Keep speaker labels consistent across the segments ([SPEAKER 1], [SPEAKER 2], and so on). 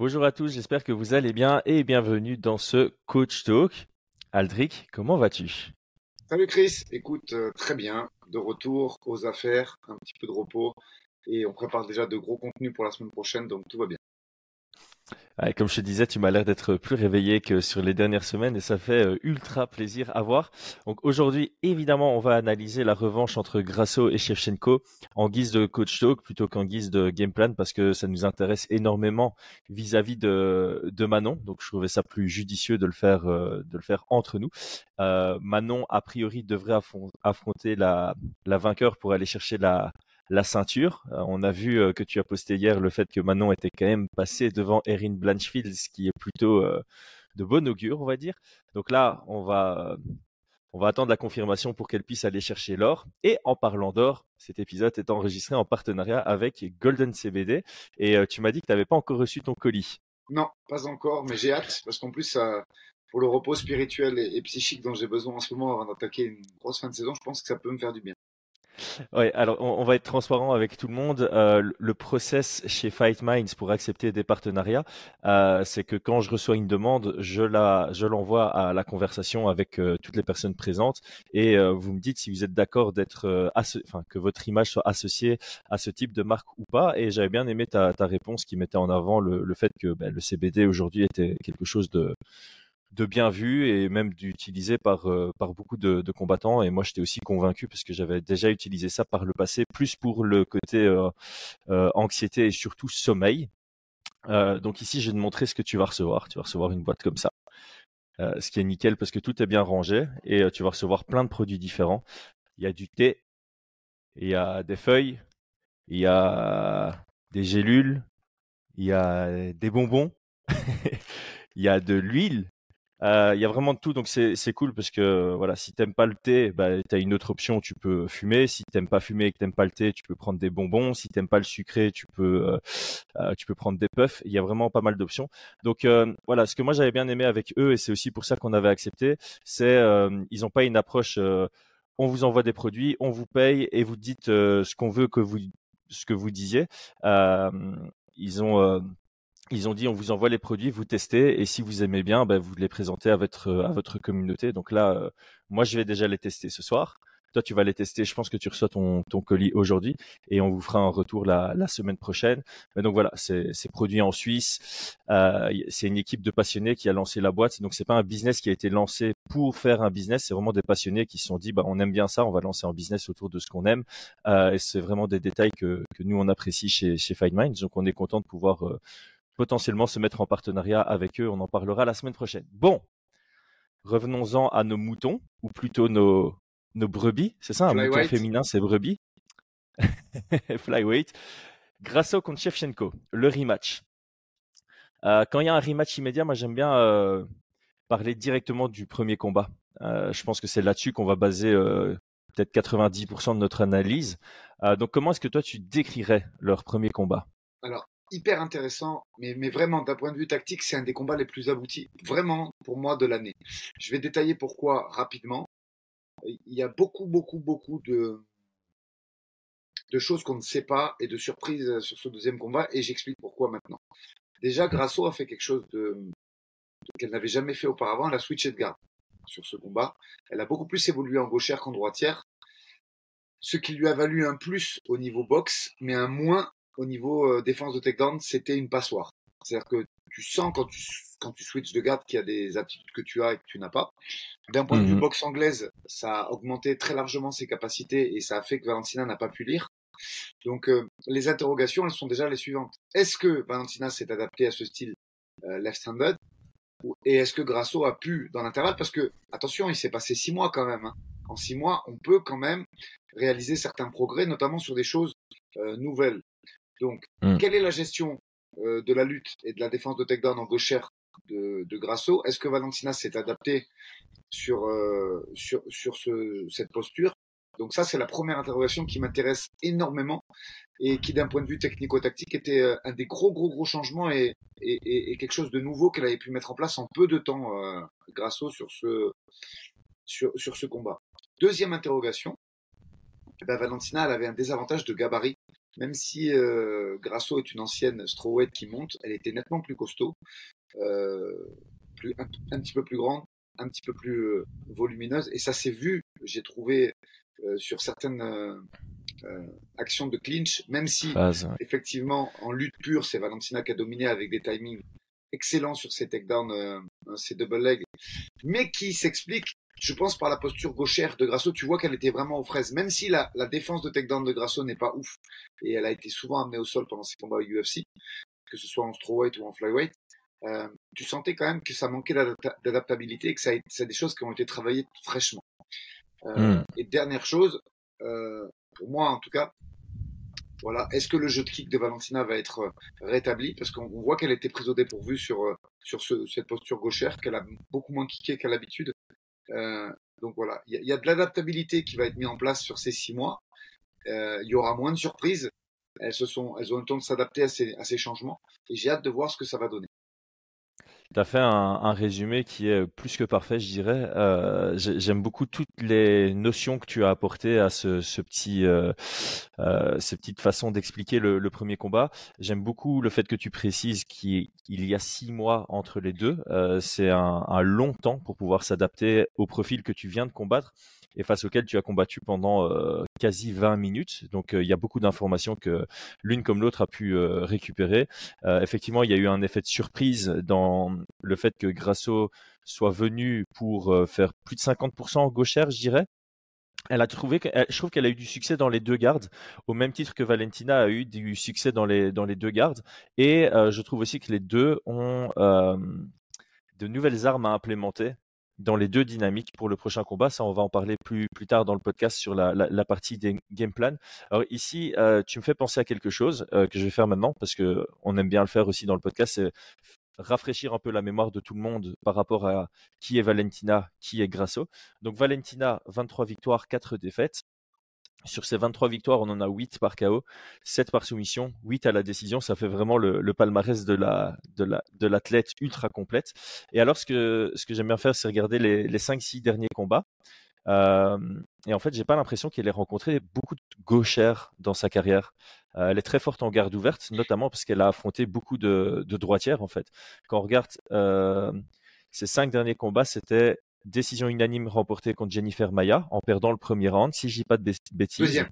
[SPEAKER 1] Bonjour à tous, j'espère que vous allez bien et bienvenue dans ce Coach Talk. Aldric, comment vas-tu?
[SPEAKER 2] Salut Chris, écoute, euh, très bien, de retour aux affaires, un petit peu de repos et on prépare déjà de gros contenus pour la semaine prochaine, donc tout va bien
[SPEAKER 1] comme je te disais, tu m'as l'air d'être plus réveillé que sur les dernières semaines et ça fait euh, ultra plaisir à voir. Donc aujourd'hui, évidemment, on va analyser la revanche entre Grasso et Shevchenko en guise de coach talk plutôt qu'en guise de game plan parce que ça nous intéresse énormément vis-à-vis de, Manon. Donc je trouvais ça plus judicieux de le faire, euh, de le faire entre nous. Euh, Manon, a priori, devrait affronter la, la vainqueur pour aller chercher la, la ceinture. Euh, on a vu euh, que tu as posté hier le fait que Manon était quand même passé devant Erin Blanchfield, ce qui est plutôt euh, de bon augure, on va dire. Donc là, on va, on va attendre la confirmation pour qu'elle puisse aller chercher l'or. Et en parlant d'or, cet épisode est enregistré en partenariat avec Golden CBD. Et tu m'as dit que tu n'avais pas encore reçu ton colis.
[SPEAKER 2] Non, pas encore, mais j'ai hâte parce qu'en plus, pour le repos spirituel et psychique dont j'ai besoin en ce moment avant d'attaquer une grosse fin de saison, je pense que ça peut me faire du bien.
[SPEAKER 1] Ouais, alors on, va être transparent avec tout le monde. Euh, le process chez Fight Minds pour accepter des partenariats, euh, c'est que quand je reçois une demande, je la, je l'envoie à la conversation avec euh, toutes les personnes présentes et vous me dites si vous êtes d'accord d'être, enfin que votre image soit associée à ce type de marque ou pas. Et j'avais bien aimé ta, ta réponse qui mettait en avant le, le fait que ben, le CBD aujourd'hui était quelque chose de de bien vu et même d'utiliser par, euh, par beaucoup de, combattants. Et moi, j'étais aussi convaincu parce que j'avais déjà utilisé ça par le passé, plus pour le côté euh, euh, anxiété et surtout sommeil. donc ici, je vais te montrer ce que tu vas recevoir. Tu vas recevoir une boîte comme ça. ce qui est nickel parce que tout est bien rangé et tu vas recevoir plein de produits différents. Il y a du thé, il y a des feuilles, il y a des gélules, il y a des bonbons, il y a de l'huile, euh, il y a vraiment de tout, donc c'est cool parce que voilà, si t'aimes pas le thé, bah, tu une autre option, tu peux fumer. Si t'aimes pas fumer et que t'aimes pas le thé, tu peux prendre des bonbons. Si t'aimes pas le sucré, tu peux euh, euh, tu peux prendre des puffs. Il y a vraiment pas mal d'options. Donc voilà, ce que moi j'avais bien aimé avec eux et c'est aussi pour ça qu'on avait accepté, c'est ils ont pas une approche. on vous envoie des produits, on vous paye et vous dites ce qu'on veut que vous ce que vous disiez. ils ont ils ont dit on vous envoie les produits, vous testez et si vous aimez bien, ben, vous les présentez à votre à votre communauté. Donc là, euh, moi je vais déjà les tester ce soir. Toi, tu vas les tester. Je pense que tu reçois ton, ton colis aujourd'hui et on vous fera un retour la, la semaine prochaine. Mais donc voilà, c'est produit en Suisse. Euh, c'est une équipe de passionnés qui a lancé la boîte. Donc c'est pas un business qui a été lancé pour faire un business. C'est vraiment des passionnés qui se sont dit, bah, on aime bien ça, on va lancer un business autour de ce qu'on aime. Euh, et c'est vraiment des détails que, que nous on apprécie chez chez Find Minds. Donc on est content de pouvoir euh, potentiellement se mettre en partenariat avec eux. On en parlera la semaine prochaine. Bon, revenons-en à nos moutons, ou plutôt nos, nos brebis. C'est ça, un mouton féminin, c'est brebis. Flyweight. Grasso contre Shevchenko, le rematch. Euh, quand il y a un rematch immédiat, moi j'aime bien euh, parler directement du premier combat. Euh, je pense que c'est là-dessus qu'on va baser peut-être 90% de notre analyse. donc comment est-ce que toi tu décrirais leur premier combat?
[SPEAKER 2] Alors hyper intéressant, mais, mais vraiment d'un point de vue tactique, c'est un des combats les plus aboutis, vraiment pour moi de l'année. Je vais détailler pourquoi rapidement. Il y a beaucoup, beaucoup, beaucoup de, de choses qu'on ne sait pas et de surprises sur ce deuxième combat, et j'explique pourquoi maintenant. Déjà, Grasso a fait quelque chose de, qu'elle n'avait jamais fait auparavant, elle a switché de garde sur ce combat. Elle a beaucoup plus évolué en gauchère qu'en droitière, ce qui lui a valu un plus au niveau boxe, mais un moins au niveau euh, défense de takedown, c'était une passoire. C'est-à-dire que tu sens quand tu, quand tu switches de garde qu'il y a des aptitudes que tu as et que tu n'as pas. D'un point de vue mhm. boxe anglaise, ça a augmenté très largement ses capacités et ça a fait que Valentina n'a pas pu lire. Donc euh, les interrogations, elles sont déjà les suivantes. Est-ce que Valentina s'est adaptée à ce style euh, left-handed et est-ce que Grasso a pu dans l'intervalle? Parce que attention, il s'est passé six mois quand même. Hein. En six mois, on peut quand même réaliser certains progrès, notamment sur des choses nouvelles. Donc, hmm. quelle est la gestion euh, de la lutte et de la défense de takedown en gauchère de, de Grasso? Est-ce que Valentina s'est adapté sur, euh, sur, sur ce, cette posture? Donc ça, c'est la première interrogation qui m'intéresse énormément et qui, d'un point de vue technico-tactique, était euh, un des gros, gros, gros changements et, et, et quelque chose de nouveau qu'elle avait pu mettre en place en peu de temps, euh, Grasso, sur ce, sur, sur ce combat. Deuxième interrogation, eh ben Valentina, elle avait un désavantage de gabarit même si euh, Grasso est une ancienne strawweight qui monte, elle était nettement plus costaud, euh, plus, un, petit peu plus grande, un petit peu plus euh, volumineuse. Et ça s'est vu, j'ai trouvé, sur certaines actions de clinch, même si effectivement en lutte pure, c'est Valentina qui a dominé avec des timings excellents sur ses takedowns, ses double legs, mais qui s'explique je pense par la posture gauchère de Grasso, tu vois qu'elle était vraiment aux fraises. Même si la, la défense de takedown de Grasso n'est pas ouf, et elle a été souvent amenée au sol pendant ses combats au UFC, que ce soit en strawweight ou en flyweight, euh, tu sentais quand même que ça manquait d'adaptabilité et que ça, c'est des choses qui ont été travaillées fraîchement. Euh, hmm. Et dernière chose, euh, pour moi en tout cas, voilà, est-ce que le jeu de kick de Valentina va être euh, rétabli? Parce qu'on voit qu'elle était prise au dépourvu sur, euh, sur ce, cette posture gauchère, qu'elle a beaucoup moins kické qu'à l'habitude. Euh, donc voilà, il y, a de l'adaptabilité qui va être mise en place sur ces six mois. Euh, il y aura moins de surprises. Elles, se sont, elles ont le temps de s'adapter à ces changements. Et j'ai hâte de voir ce que ça va donner.
[SPEAKER 1] Tu as fait un, un, résumé qui est plus que parfait, je dirais. Euh, J'aime beaucoup toutes les notions que tu as apportées à ce, ce petit, euh, euh, cette petite façon d'expliquer le, le, premier combat. J'aime beaucoup le fait que tu précises qu'il y a six mois entre les deux. Euh, C'est un, un long temps pour pouvoir s'adapter au profil que tu viens de combattre et face auquel tu as combattu pendant euh, quasi 20 minutes. Donc euh, il y a beaucoup d'informations que l'une comme l'autre a pu euh, récupérer. effectivement, il y a eu un effet de surprise dans le fait que Grasso soit venu pour faire plus de 50% gauchère, je dirais. Elle a trouvé, je trouve qu'elle a eu du succès dans les deux gardes, au même titre que Valentina a eu du succès dans les dans les deux gardes. Et je trouve aussi que les deux ont de nouvelles armes à implémenter dans les deux dynamiques pour le prochain combat. Ça, on va en parler plus, plus tard dans le podcast sur la, la, partie des game plan. Alors ici, euh, tu me fais penser à quelque chose euh, que je vais faire maintenant parce que on aime bien le faire aussi dans le podcast. C'est rafraîchir un peu la mémoire de tout le monde par rapport à qui est Valentina, qui est Grasso. Donc Valentina, 23 victoires, 4 défaites. Sur ces 23 victoires, on en a 8 par KO, 7 par soumission, 8 à la décision. Ça fait vraiment le, le palmarès de la de la de l'athlète ultra complète. Et alors, ce que ce que j'aime bien faire, c'est regarder les, les 5-6 derniers combats. Euh, et en fait, j'ai pas l'impression qu'elle ait rencontré beaucoup de gauchères dans sa carrière. Euh, elle est très forte en garde ouverte, notamment parce qu'elle a affronté beaucoup de, de droitières. En fait, quand on regarde euh, ces cinq derniers combats, c'était décision unanime remportée contre Jennifer Maya en perdant le premier round, si je dis pas de bêtises.
[SPEAKER 2] Deuxième.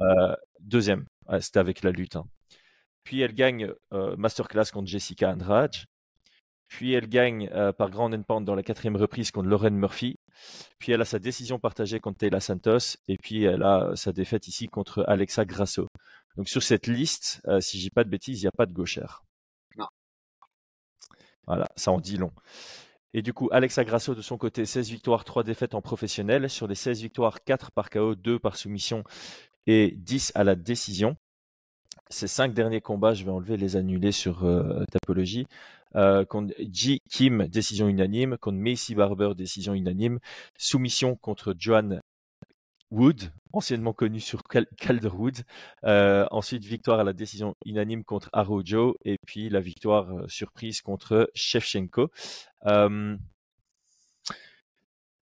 [SPEAKER 1] Euh, deuxième, ouais, c'était avec la lutte. Hein. Puis elle gagne euh, masterclass contre Jessica Andrade. Puis elle gagne euh, par grand and pound dans la quatrième reprise contre Lauren Murphy. Puis elle a sa décision partagée contre Taylor Santos. Et puis elle a sa défaite ici contre Alexa Grasso. Donc sur cette liste, si je dis pas de bêtises, il n'y a pas de gauchère.
[SPEAKER 2] Non.
[SPEAKER 1] Voilà, ça en dit long. Et du coup, Alexa Grasso de son côté, 16 victoires, 3 défaites en professionnel. Sur les 16 victoires, 4 par KO, 2 par soumission et 10 à la décision. Ces 5 derniers combats, je vais enlever les annulés sur euh, Tapologie. Euh, contre Ji Kim, décision unanime. Contre Macy Barber, décision unanime. Soumission contre Joan Wood, anciennement connu sur Calderwood. Euh, ensuite, victoire à la décision unanime contre Arojo. Et puis la victoire euh, surprise contre Shevchenko. Euh,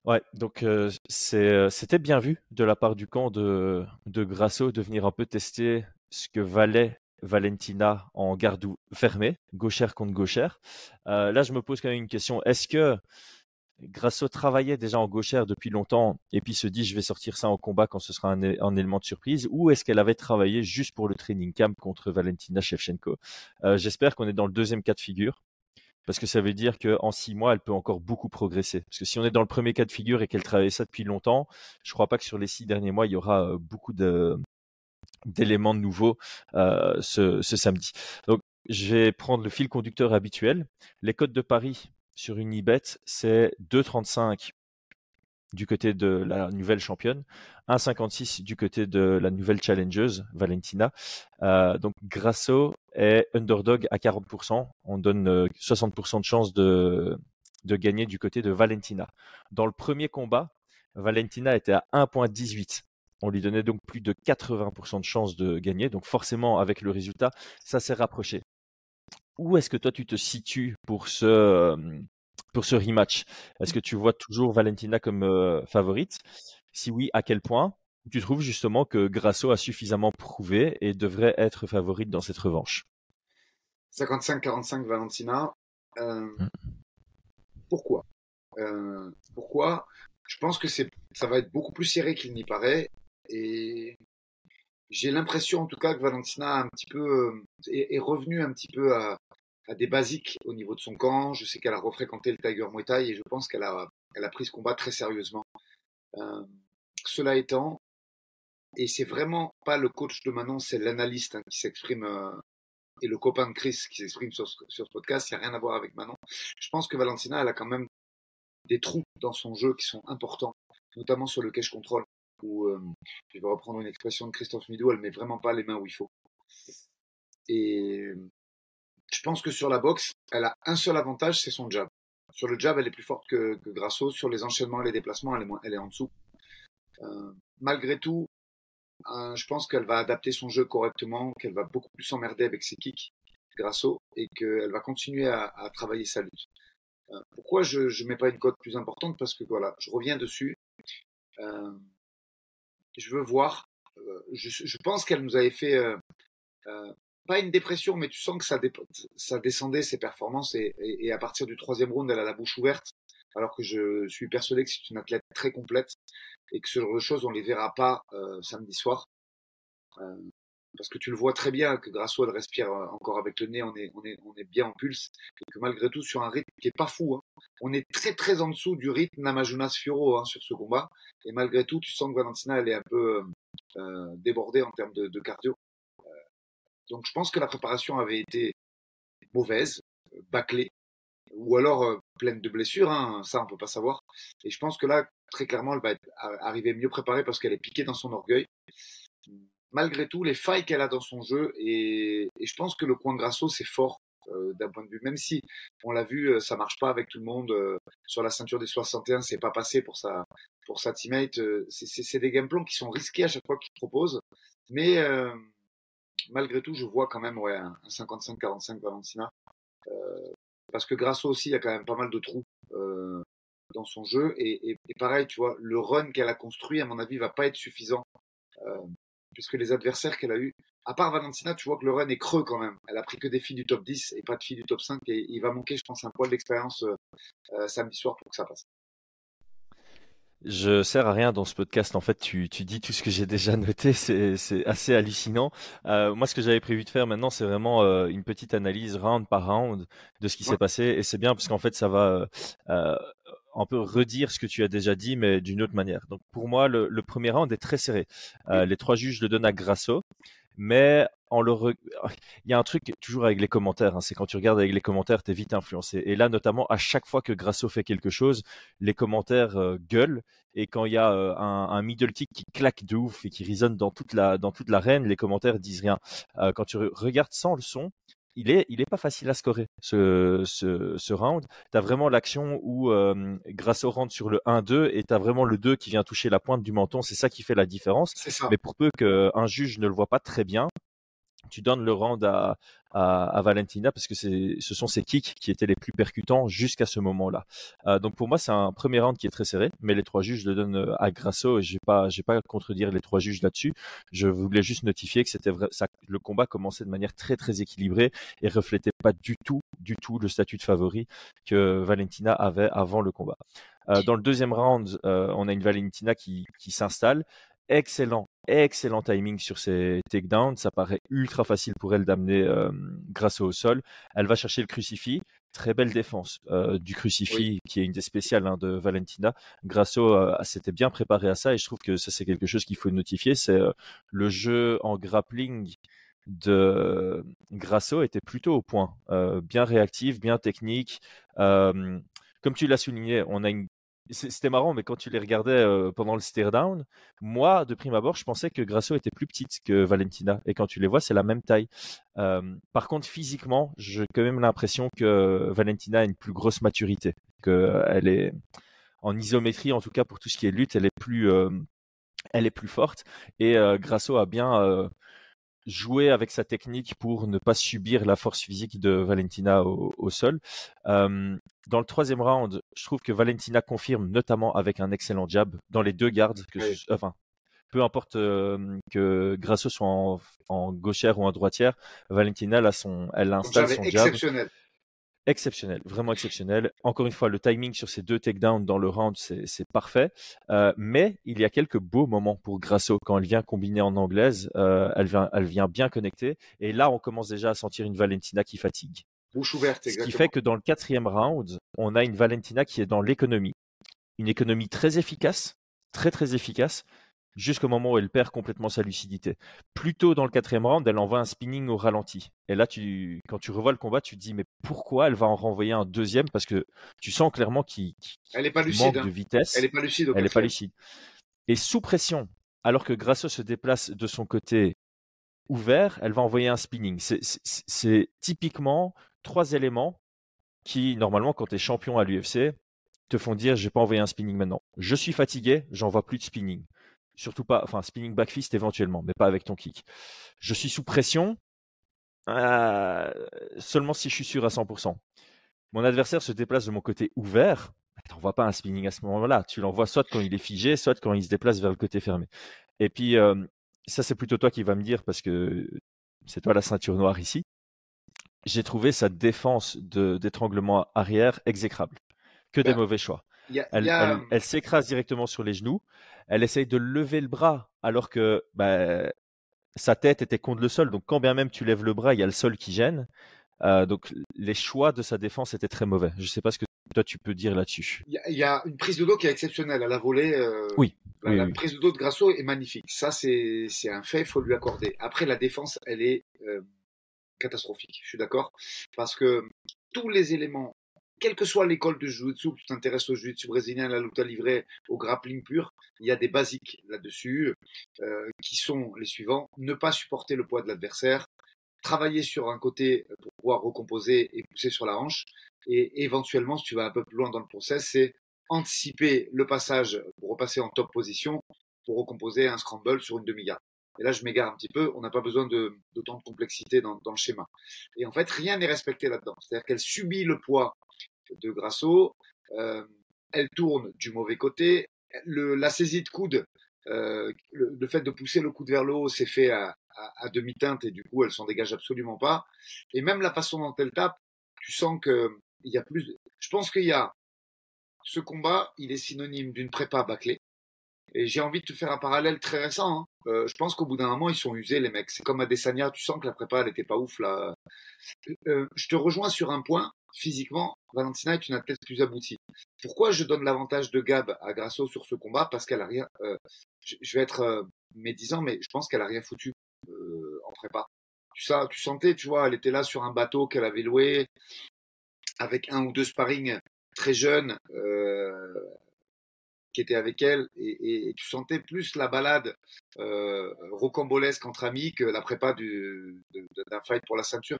[SPEAKER 1] ouais, donc c'était bien vu de la part du camp de, de Grasso de venir un peu tester ce que valait Valentina en garde fermée, gauchère contre gauchère. Là, je me pose quand même une question. Est-ce que Grasso travaillait déjà en gauchère depuis longtemps et puis se dit je vais sortir ça en combat quand ce sera un, élément de surprise ou est-ce qu'elle avait travaillé juste pour le training camp contre Valentina Shevchenko? Euh, J'espère qu'on est dans le deuxième cas de figure parce que ça veut dire qu'en six mois, elle peut encore beaucoup progresser. Parce que si on est dans le premier cas de figure et qu'elle travaille ça depuis longtemps, je crois pas que sur les six derniers mois, il y aura euh, beaucoup d'éléments nouveaux euh, ce, ce samedi. Donc, je vais prendre le fil conducteur habituel. Les codes de Paris sur une Unibet, c'est 2,35 du côté de la nouvelle championne, 1,56 du côté de la nouvelle challengeuse, Valentina. Euh, donc Grasso est underdog à 40%. On donne euh, 60% de chance de, de gagner du côté de Valentina. Dans le premier combat, Valentina était à 1,18. On lui donnait donc plus de 80% de chance de gagner. Donc forcément, avec le résultat, ça s'est rapproché. Où est-ce que toi tu te situes pour ce, pour ce rematch? Est-ce que tu vois toujours Valentina comme euh, favorite? Si oui, à quel point? Tu trouves justement que Grasso a suffisamment prouvé et devrait être favorite dans cette revanche?
[SPEAKER 2] 55-45 Valentina. Euh, mm. Pourquoi? Euh, Pourquoi? Je pense que c'est, ça va être beaucoup plus serré qu'il n'y paraît. Et j'ai l'impression, en tout cas, que Valentina un petit peu, euh, est, revenu un petit peu à, des basiques au niveau de son camp. Je sais qu'elle a refréquenté le Tiger Muay Thai et je pense qu'elle a, elle a pris ce combat très sérieusement. cela étant, et c'est vraiment pas le coach de Manon, c'est l'analyste hein, qui s'exprime et le copain de Chris qui s'exprime sur, ce podcast, il n'y a rien à voir avec Manon. Je pense que Valentina, elle a quand même des trous dans son jeu qui sont importants, notamment sur le cache control, où, euh, je vais reprendre une expression de Christophe Midou, elle met vraiment pas les mains où il faut. Et je pense que sur la boxe, elle a un seul avantage, c'est son jab. Sur le jab, elle est plus forte que, que Grasso. Sur les enchaînements et les déplacements, elle est, moins, elle est en dessous. Euh, malgré tout, euh, je pense qu'elle va adapter son jeu correctement, qu'elle va beaucoup plus s'emmerder avec ses kicks, Grasso, et qu'elle va continuer à, travailler sa lutte. Euh, pourquoi je ne mets pas une cote plus importante? Parce que voilà, je reviens dessus. Euh, je veux voir. Je, pense qu'elle nous avait fait pas une dépression, mais tu sens que ça, ça descendait ses performances et, et, à partir du troisième round, elle a la bouche ouverte. Alors que je suis persuadé que c'est une athlète très complète et que ce genre de choses, on les verra pas euh, samedi soir. Euh, parce que tu le vois très bien que Grasso elle respire euh, encore avec le nez, on est, on est, on est bien en pulse, et que malgré tout sur un rythme qui est pas fou, hein, on est très très en dessous du rythme Namajunas Fioro hein, sur ce combat, et malgré tout tu sens que Valentina elle est un peu euh, débordée en termes de, de cardio. donc je pense que la préparation avait été mauvaise, bâclée, ou alors pleine de blessures, hein, ça on peut pas savoir. Et je pense que là, très clairement, elle va être, arriver mieux préparée parce qu'elle est piquée dans son orgueil. Malgré tout, les failles qu'elle a dans son jeu, et, je pense que le coin Grasso, c'est fort euh, d'un point de vue, même si on l'a vu, euh, ça marche pas avec tout le monde. Euh, sur la ceinture des 61, c'est pas passé pour sa, pour sa teammate. c'est des game plans qui sont risqués à chaque fois qu'il propose. Mais malgré tout, je vois quand même ouais, un 55-45 Valentina. parce que Grasso aussi, il y a quand même pas mal de trous dans son jeu. Et, pareil, tu vois, le run qu'elle a construit, à mon avis, va pas être suffisant. Puisque les adversaires qu'elle a eu, à part Valentina, tu vois que le run est creux quand même. Elle a pris que des filles du top 10 et pas de filles du top 5. Et il va manquer, je pense, un poil d'expérience euh, euh, samedi soir pour que ça passe.
[SPEAKER 1] Je sers à rien dans ce podcast. En fait, tu, tu dis tout ce que j'ai déjà noté. C'est assez hallucinant. Euh, moi, ce que j'avais prévu de faire maintenant, c'est vraiment euh, une petite analyse round par round de ce qui s'est passé. Et c'est bien parce qu'en fait, ça va euh, un peu redire ce que tu as déjà dit, mais d'une autre manière. Donc, pour moi, le, le premier round est très serré. les trois juges le donnent à Grasso mais en le il y a un truc toujours avec les commentaires, hein, c'est quand tu regardes avec les commentaires, tu es vite influencé. Et là, notamment, à chaque fois que Grasso fait quelque chose, les commentaires euh, gueulent. Et quand il y a euh, un, un, middle kick qui claque de ouf et qui résonne dans toute la dans toute l'arène, les commentaires disent rien. Euh, quand tu regardes sans le son, il est, il est pas facile à scorer ce, ce, ce round. Tu as vraiment l'action où euh, Grasso rentre sur le 1-2 et tu as vraiment le 2 qui vient toucher la pointe du menton. C'est ça qui fait la différence. Mais pour peu qu'un juge ne le voit pas très bien, tu donnes le round à, à, Valentina parce que ce sont ses kicks qui étaient les plus percutants jusqu'à ce moment-là. Euh, donc pour moi, c'est un premier round qui est très serré, mais les trois juges le donnent euh, à Grasso et j'ai pas, j'ai pas à contredire les trois juges là-dessus. Je voulais juste notifier que vrai, ça, le combat commençait de manière très très équilibrée et reflétait pas du tout, du tout le statut de favori que Valentina avait avant le combat. Euh, dans le deuxième round, euh, on a une Valentina qui, qui s'installe excellent, excellent timing sur ses takedowns. Ça paraît ultra facile pour elle d'amener euh, Grasso au sol. Elle va chercher le crucifix. Très belle défense euh, du crucifix, qui est une des spéciales hein, de Valentina. Grasso euh, s'était bien préparé à ça et je trouve que ça c'est quelque chose qu'il faut notifier. C'est le jeu en grappling de Grasso était plutôt au point, bien réactif, bien technique. comme tu l'as souligné, on a une c'était marrant, mais quand tu les regardais pendant le stare down, moi, de prime abord, je pensais que Grasso était plus petite que Valentina. Et quand tu les vois, c'est la même taille. Par contre, physiquement, j'ai quand même l'impression que Valentina a une plus grosse maturité. Qu'elle est en isométrie, en tout cas pour tout ce qui est lutte, elle est plus, elle est plus forte. Et Grasso a bien jouer avec sa technique pour ne pas subir la force physique de Valentina au, sol. Euh, dans le troisième round, je trouve que Valentina confirme, notamment avec un excellent jab dans les deux gardes, que enfin peu importe que Grasso soit en, gauchère ou en droitière, Valentina, elle, son, elle installe son jab.
[SPEAKER 2] Exceptionnel.
[SPEAKER 1] Exceptionnel, vraiment exceptionnel. Encore une fois, le timing sur ces deux takedowns dans le round, c'est parfait. Euh, mais il y a quelques beaux moments pour Grasso quand elle vient combiner en anglaise. Euh, elle, vient, elle vient bien connecter. Et là, on commence déjà à sentir une Valentina qui fatigue.
[SPEAKER 2] Bouche ouverte, exactement.
[SPEAKER 1] Ce qui fait que dans le quatrième round, on a une Valentina qui est dans l'économie. Une économie très efficace, très très efficace, jusqu'au moment où elle perd complètement sa lucidité. Plus tôt dans le quatrième round, elle envoie un spinning au ralenti. Et là, tu, quand tu revois le combat, tu te dis mais pourquoi elle va en renvoyer un deuxième? Parce que tu sens clairement qu'il
[SPEAKER 2] lucide,
[SPEAKER 1] manque de
[SPEAKER 2] hein.
[SPEAKER 1] vitesse.
[SPEAKER 2] Elle n'est pas lucide.
[SPEAKER 1] Elle n'est pas lucide. Et sous pression, alors que Grasso se déplace de son côté ouvert, elle va envoyer un spinning. C'est typiquement trois éléments qui, normalement, quand tu es champion à l'UFC, te font dire je vais pas envoyer un spinning maintenant. Je suis fatigué, j'envoie plus de spinning surtout pas, enfin spinning back fist éventuellement, mais pas avec ton kick. Je suis sous pression euh, seulement si je suis sûr à 100%. Mon adversaire se déplace de mon côté ouvert. Tu n'envoies pas un spinning à ce moment-là. Tu l'envoies soit quand il est figé, soit quand il se déplace vers le côté fermé. Et puis, euh, ça, c'est plutôt toi qui vas me dire parce que c'est toi la ceinture noire ici. J'ai trouvé sa défense d'étranglement arrière exécrable. Que des bah, mauvais choix. Elle s'écrase directement sur les genoux elle essaye de lever le bras alors que bah, sa tête était contre le sol. Donc quand bien même tu lèves le bras, il y a le sol qui gêne. Euh, donc les choix de sa défense étaient très mauvais. Je ne sais pas ce que toi tu peux dire là-dessus.
[SPEAKER 2] Il y, a une prise de dos qui est exceptionnelle à la volée. Euh,
[SPEAKER 1] oui.
[SPEAKER 2] La, prise de dos de Grasso est magnifique. Ça c'est un fait, il faut lui accorder. Après la défense, elle est euh, catastrophique. Je suis d'accord parce que tous les éléments quelle que soit l'école de jiu-jitsu, tu t'intéresses au jiu-jitsu brésilien, à la lutte livrée, au grappling pur, il y a des basiques là-dessus euh, qui sont les suivants. Ne pas supporter le poids de l'adversaire, travailler sur un côté pour pouvoir recomposer et pousser sur la hanche, et éventuellement, si tu vas un peu plus loin dans le process, c'est anticiper le passage pour repasser en top position pour recomposer un scramble sur une demi-garde. Et là, je m'égare un petit peu, on n'a pas besoin d'autant de, complexité dans, dans, le schéma. Et en fait, rien n'est respecté là-dedans. C'est-à-dire qu'elle subit le poids de Grasso. Euh, elle tourne du mauvais côté. la saisie de coude, euh, le, fait de pousser le coude vers le haut, c'est fait à, demi-teinte et du coup, elle s'en dégage absolument pas. Et même la façon dont elle tape, tu sens que il y a plus. Je pense qu'il y a ce combat, il est synonyme d'une prépa bâclée. Et j'ai envie de te faire un parallèle très récent. Hein. Euh, je pense qu'au bout d'un moment, ils sont usés, les mecs. C'est comme à Desania, tu sens que la prépa, elle était pas ouf, là. je te rejoins sur un point physiquement, Valentina est une athlète plus aboutie. Pourquoi je donne l'avantage de Gab à Grasso sur ce combat? Parce qu'elle a rien. Euh, je vais être euh, médisant, mais je pense qu'elle a rien foutu euh, en prépa. Tu, ça, tu sentais, tu vois, elle était là sur un bateau qu'elle avait loué avec un ou deux sparring très jeunes qui étaient avec elle et, tu sentais plus la balade rocambolesque entre amis que la prépa d'un fight pour la ceinture.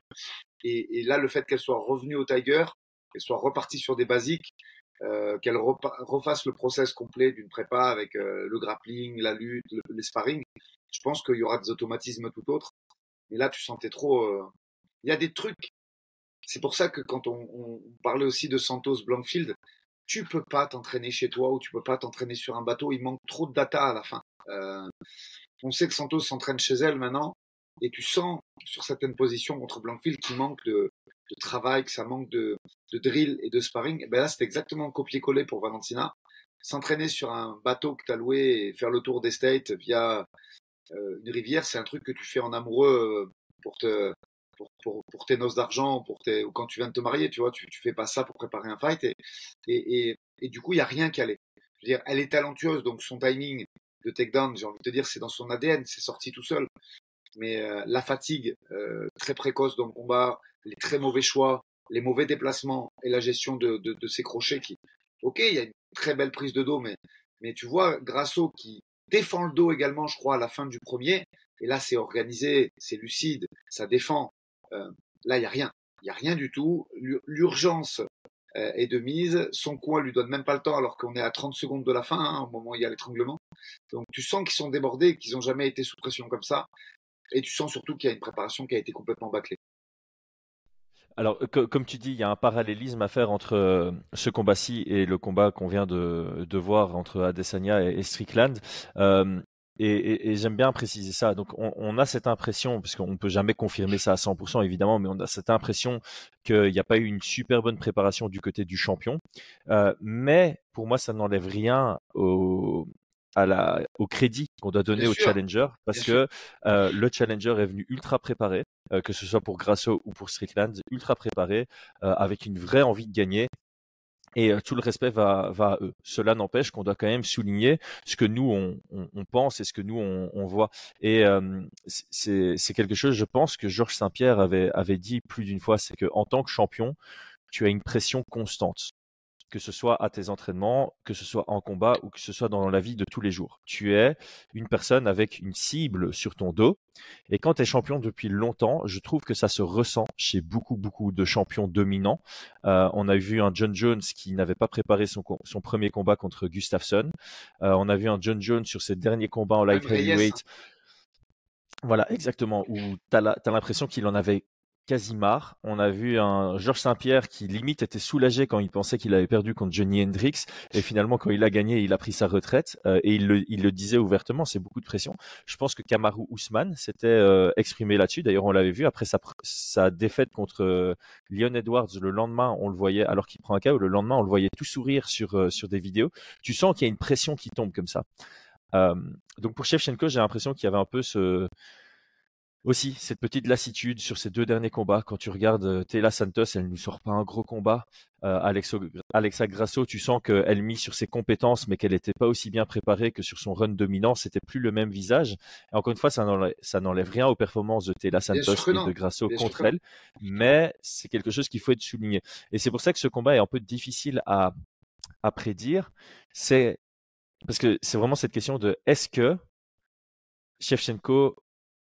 [SPEAKER 2] Et, là, le fait qu'elle soit revenue au Tiger, qu'elle soit repartie sur des basiques, euh, qu'elle refasse le process complet d'une prépa avec euh, le grappling, la lutte, le, les sparring, je pense qu'il y aura des automatismes tout autres. Mais là, tu sentais trop. Euh, il y a des trucs. C'est pour ça que quand on, parlait aussi de Santos Blankfield, tu peux pas t'entraîner chez toi ou tu peux pas t'entraîner sur un bateau. Il manque trop de data à la fin. on sait que Santos s'entraîne chez elle maintenant et tu sens sur certaines positions contre Blankfield qu'il manque de, travail, que ça manque de, drill et de sparring. Et ben là, c'est exactement copier-coller pour Valentina. S'entraîner sur un bateau que tu as loué et faire le tour des via euh, une rivière, c'est un truc que tu fais en amoureux euh, pour te pour, pour, tes noces d'argent, pour tes, ou quand tu viens de te marier, tu vois, tu, tu fais pas ça pour préparer un fight et, et, et, du coup, il y a rien qui allait. Je veux dire, elle est talentueuse, donc son timing de takedown, j'ai envie de te dire, c'est dans son ADN, c'est sorti tout seul mais euh, la fatigue euh, très précoce dans le combat, les très mauvais choix, les mauvais déplacements et la gestion de, de, de ces crochets qui, ok, il y a une très belle prise de dos, mais, mais tu vois, Grasso qui défend le dos également, je crois, à la fin du premier, et là c'est organisé, c'est lucide, ça défend. Euh, là, il y a rien, il y a rien du tout. L'urgence est de mise, son coin lui donne même pas le temps alors qu'on est à 30 secondes de la fin, hein, au moment où il y a l'étranglement. Donc tu sens qu'ils sont débordés, qu'ils n'ont jamais été sous pression comme ça. Et tu sens surtout qu'il y a une préparation qui a été complètement bâclée.
[SPEAKER 1] Alors, comme tu dis, il y a un parallélisme à faire entre euh, ce combat-ci et le combat qu'on vient de, voir entre Adesanya et, Strickland. Euh, et, j'aime bien préciser ça. Donc, on, a cette impression, parce qu'on peut jamais confirmer ça à 100% évidemment, mais on a cette impression qu'il n'y a pas eu une super bonne préparation du côté du champion. Euh, mais pour moi, ça n'enlève rien au, à la, au crédit qu'on doit donner au challenger, parce que euh, le challenger est venu ultra préparé, euh, que ce soit pour Grasso ou pour Strickland, ultra préparé, avec une vraie envie de gagner et tout le respect va, va à eux. Cela n'empêche qu'on doit quand même souligner ce que nous on, pense et ce que nous on, voit. Et c'est quelque chose, je pense, que Georges Saint-Pierre avait, avait dit plus d'une fois, c'est que en tant que champion, tu as une pression constante que ce soit à tes entraînements, que ce soit en combat ou que ce soit dans la vie de tous les jours. Tu es une personne avec une cible sur ton dos. Et quand tu es champion depuis longtemps, je trouve que ça se ressent chez beaucoup, beaucoup de champions dominants. Euh, on a vu un John Jones qui n'avait pas préparé son, son premier combat contre Gustafsson. Euh, on a vu un John Jones sur ses derniers combats en light heavyweight. Voilà, exactement, où tu as l'impression qu'il en avait Casimar. On a vu un Georges Saint-Pierre qui limite était soulagé quand il pensait qu'il avait perdu contre Johnny Hendricks et finalement quand il a gagné, il a pris sa retraite euh, et il le, disait ouvertement, c'est beaucoup de pression. Je pense que Kamaru Ousmane s'était euh, exprimé là-dessus. D'ailleurs, on l'avait vu après sa, défaite contre euh, Leon Edwards le lendemain, on le voyait alors qu'il prend un KO, le lendemain on le voyait tout sourire sur sur des vidéos. Tu sens qu'il y a une pression qui tombe comme ça. donc pour Shevchenko, j'ai l'impression qu'il y avait un peu ce aussi, cette petite lassitude sur ces deux derniers combats. Quand tu regardes euh, Tela Santos, elle ne nous sort pas un gros combat. Euh, Alexa Grasso, tu sens qu'elle mise sur ses compétences, mais qu'elle n'était pas aussi bien préparée que sur son run dominant. C'était plus le même visage. Et encore une fois, ça n'enlève rien aux performances de Tela Santos et de Grasso contre elle, mais c'est quelque chose qu'il faut être souligné. Et c'est pour ça que ce combat est un peu difficile à, à prédire. C'est parce que c'est vraiment cette question de est-ce que Shevchenko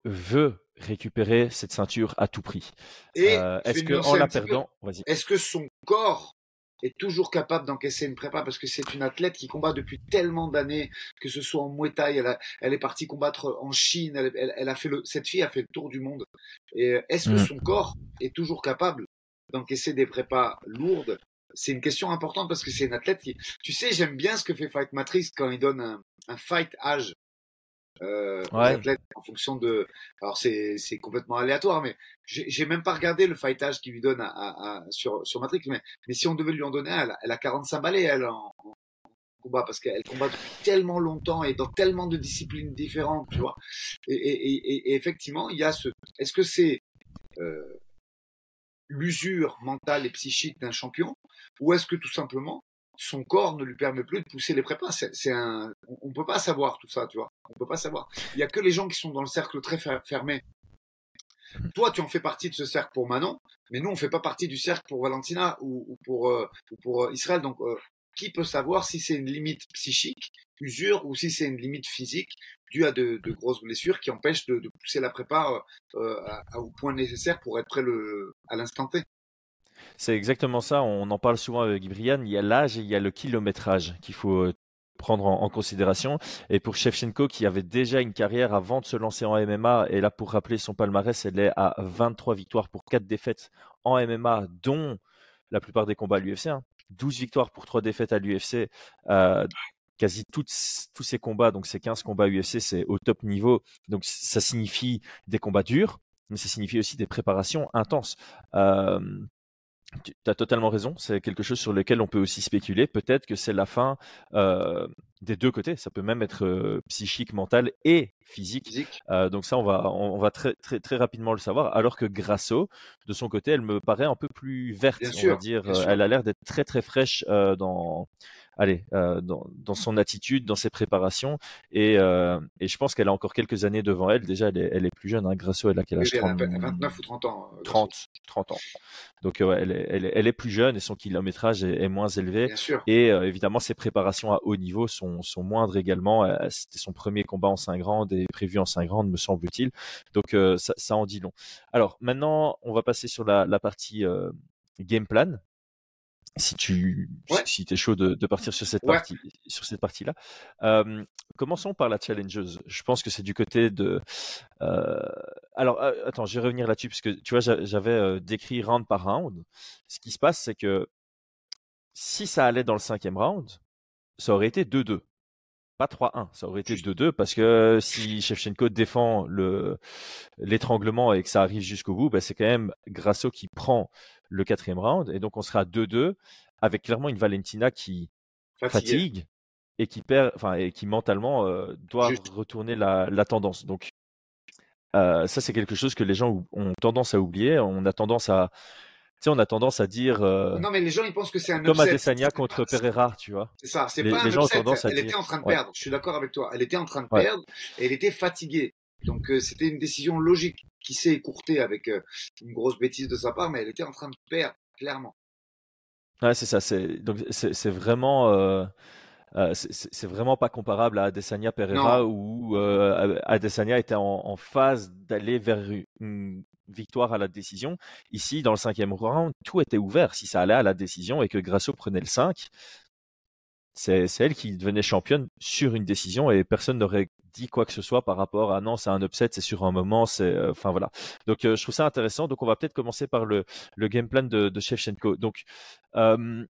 [SPEAKER 1] veut récupérer cette ceinture à tout prix.
[SPEAKER 2] Et euh, est-ce que en la perdant, est-ce que son corps est toujours capable d'encaisser une prépa? Parce que c'est une athlète qui combat depuis tellement d'années, que ce soit en Muay Thai, elle, est partie combattre en Chine, elle, a fait le, cette fille a fait le tour du monde. Et est-ce que mm. son corps est toujours capable d'encaisser des prépas lourdes? C'est une question importante parce que c'est une athlète qui, tu sais, j'aime bien ce que fait Fight Matrix quand il donne un, un fight âge euh, en fonction de. Alors c'est c'est complètement aléatoire, mais j'ai même pas regardé le fightage qu'il lui donne à, à, sur sur Matrix, mais mais si on devait lui en donner, elle, elle a 45 balais elle en, combat parce qu'elle combat depuis tellement longtemps et dans tellement de disciplines différentes, tu vois. Et, et, et, effectivement, il y a ce. Est-ce que c'est euh, l'usure mentale et psychique d'un champion, ou est-ce que tout simplement son corps ne lui permet plus de pousser les prépas. C'est un, on peut pas savoir tout ça, tu vois. On peut pas savoir. Il y a que les gens qui sont dans le cercle très fermé. Toi, tu en fais partie de ce cercle pour Manon, mais nous, on fait pas partie du cercle pour Valentina ou, pour, euh, pour euh, Israël. Donc, euh, qui peut savoir si c'est une limite psychique, usure, ou si c'est une limite physique due à de, grosses blessures qui empêchent de, pousser la prépa au point nécessaire pour être prêt le, à l'instant T?
[SPEAKER 1] C'est exactement ça. On en parle souvent avec Brian. Il y a l'âge et il y a le kilométrage qu'il faut euh, prendre en, considération. Et pour Shevchenko, qui avait déjà une carrière avant de se lancer en MMA, et là pour rappeler son palmarès, elle est à 23 victoires pour 4 défaites en MMA, dont la plupart des combats à l'UFC. 12 victoires pour 3 défaites à l'UFC. Euh, quasi tous ces combats, donc ces 15 combats UFC, c'est au top niveau. Donc ça signifie des combats durs, mais ça signifie aussi des préparations intenses. Euh, tu as totalement raison. C'est quelque chose sur lequel on peut aussi spéculer. Peut-être que c'est la fin euh, des deux côtés. Ça peut même être euh, psychique, mental et physique. Euh, donc ça, on va, on, va très, très, très rapidement le savoir. Alors que Grasso, de son côté, elle me paraît un peu plus verte. on va dire. Elle a l'air d'être très très fraîche dans allez, euh, dans, dans, son attitude, dans ses préparations. Et, euh, et je pense qu'elle a encore quelques années devant elle. Déjà, elle est, elle est plus jeune. Hein. Grasso, elle a quel âge?
[SPEAKER 2] oui, 30... 29 ou 30 ans.
[SPEAKER 1] 30, euh, 30 ans. Donc, ouais, elle, est, elle, est, elle, est, plus jeune et son kilométrage est, est moins élevé.
[SPEAKER 2] Bien sûr.
[SPEAKER 1] Et euh, évidemment, ses préparations à haut niveau sont, sont moindres également. Euh, c'était son premier combat en 5 grandes et prévu en 5 grandes, me semble-t-il. Donc, ça, ça, en dit long. Alors, maintenant, on va passer sur la, la partie game plan si tu si es chaud de, de, partir sur cette partie sur cette partie là euh, commençons par la challengeuse. Je pense que c'est du côté de euh, alors attends je vais revenir là-dessus parce que tu vois j'avais décrit round par round. Ce qui se passe c'est que si ça allait dans le cinquième round ça aurait été 2-2 pas 3-1, ça aurait été 2-2 parce que si Shevchenko défend le l'étranglement et que ça arrive jusqu'au bout, ben c'est quand même Grasso qui prend le quatrième round et donc on sera 2-2 avec clairement une Valentina qui fatigue et qui perd, enfin et qui mentalement euh, doit retourner la, la, tendance. Donc euh, ça c'est quelque chose que les gens ont tendance à oublier. On a tendance à on a tendance à dire. Euh,
[SPEAKER 2] non, mais les gens, ils pensent que c'est un
[SPEAKER 1] Comme Adesanya contre Pereira, tu vois.
[SPEAKER 2] C'est ça, c'est pas un gens tendance à Elle était en train de perdre, je suis d'accord avec toi. Elle était en train de perdre et elle était fatiguée. Donc, euh, c'était une décision logique qui s'est écourtée avec euh, une grosse bêtise de sa part, mais elle était en train de perdre, clairement.
[SPEAKER 1] Ouais, c'est ça. C'est, donc, c'est, vraiment. c'est vraiment pas comparable à Adesanya Pereira où Adesanya était en, en phase d'aller vers une victoire à la décision. Ici, dans le cinquième round, tout était ouvert. Si ça allait à la décision et que Grasso prenait le 5, c'est elle qui devenait championne sur une décision et personne n'aurait dit quoi que ce soit par rapport à non, c'est un upset, c'est sur un moment, c'est euh, enfin voilà. Donc euh, je trouve ça intéressant. Donc on va peut-être commencer par le, game plan de, de Shevchenko. Donc euh,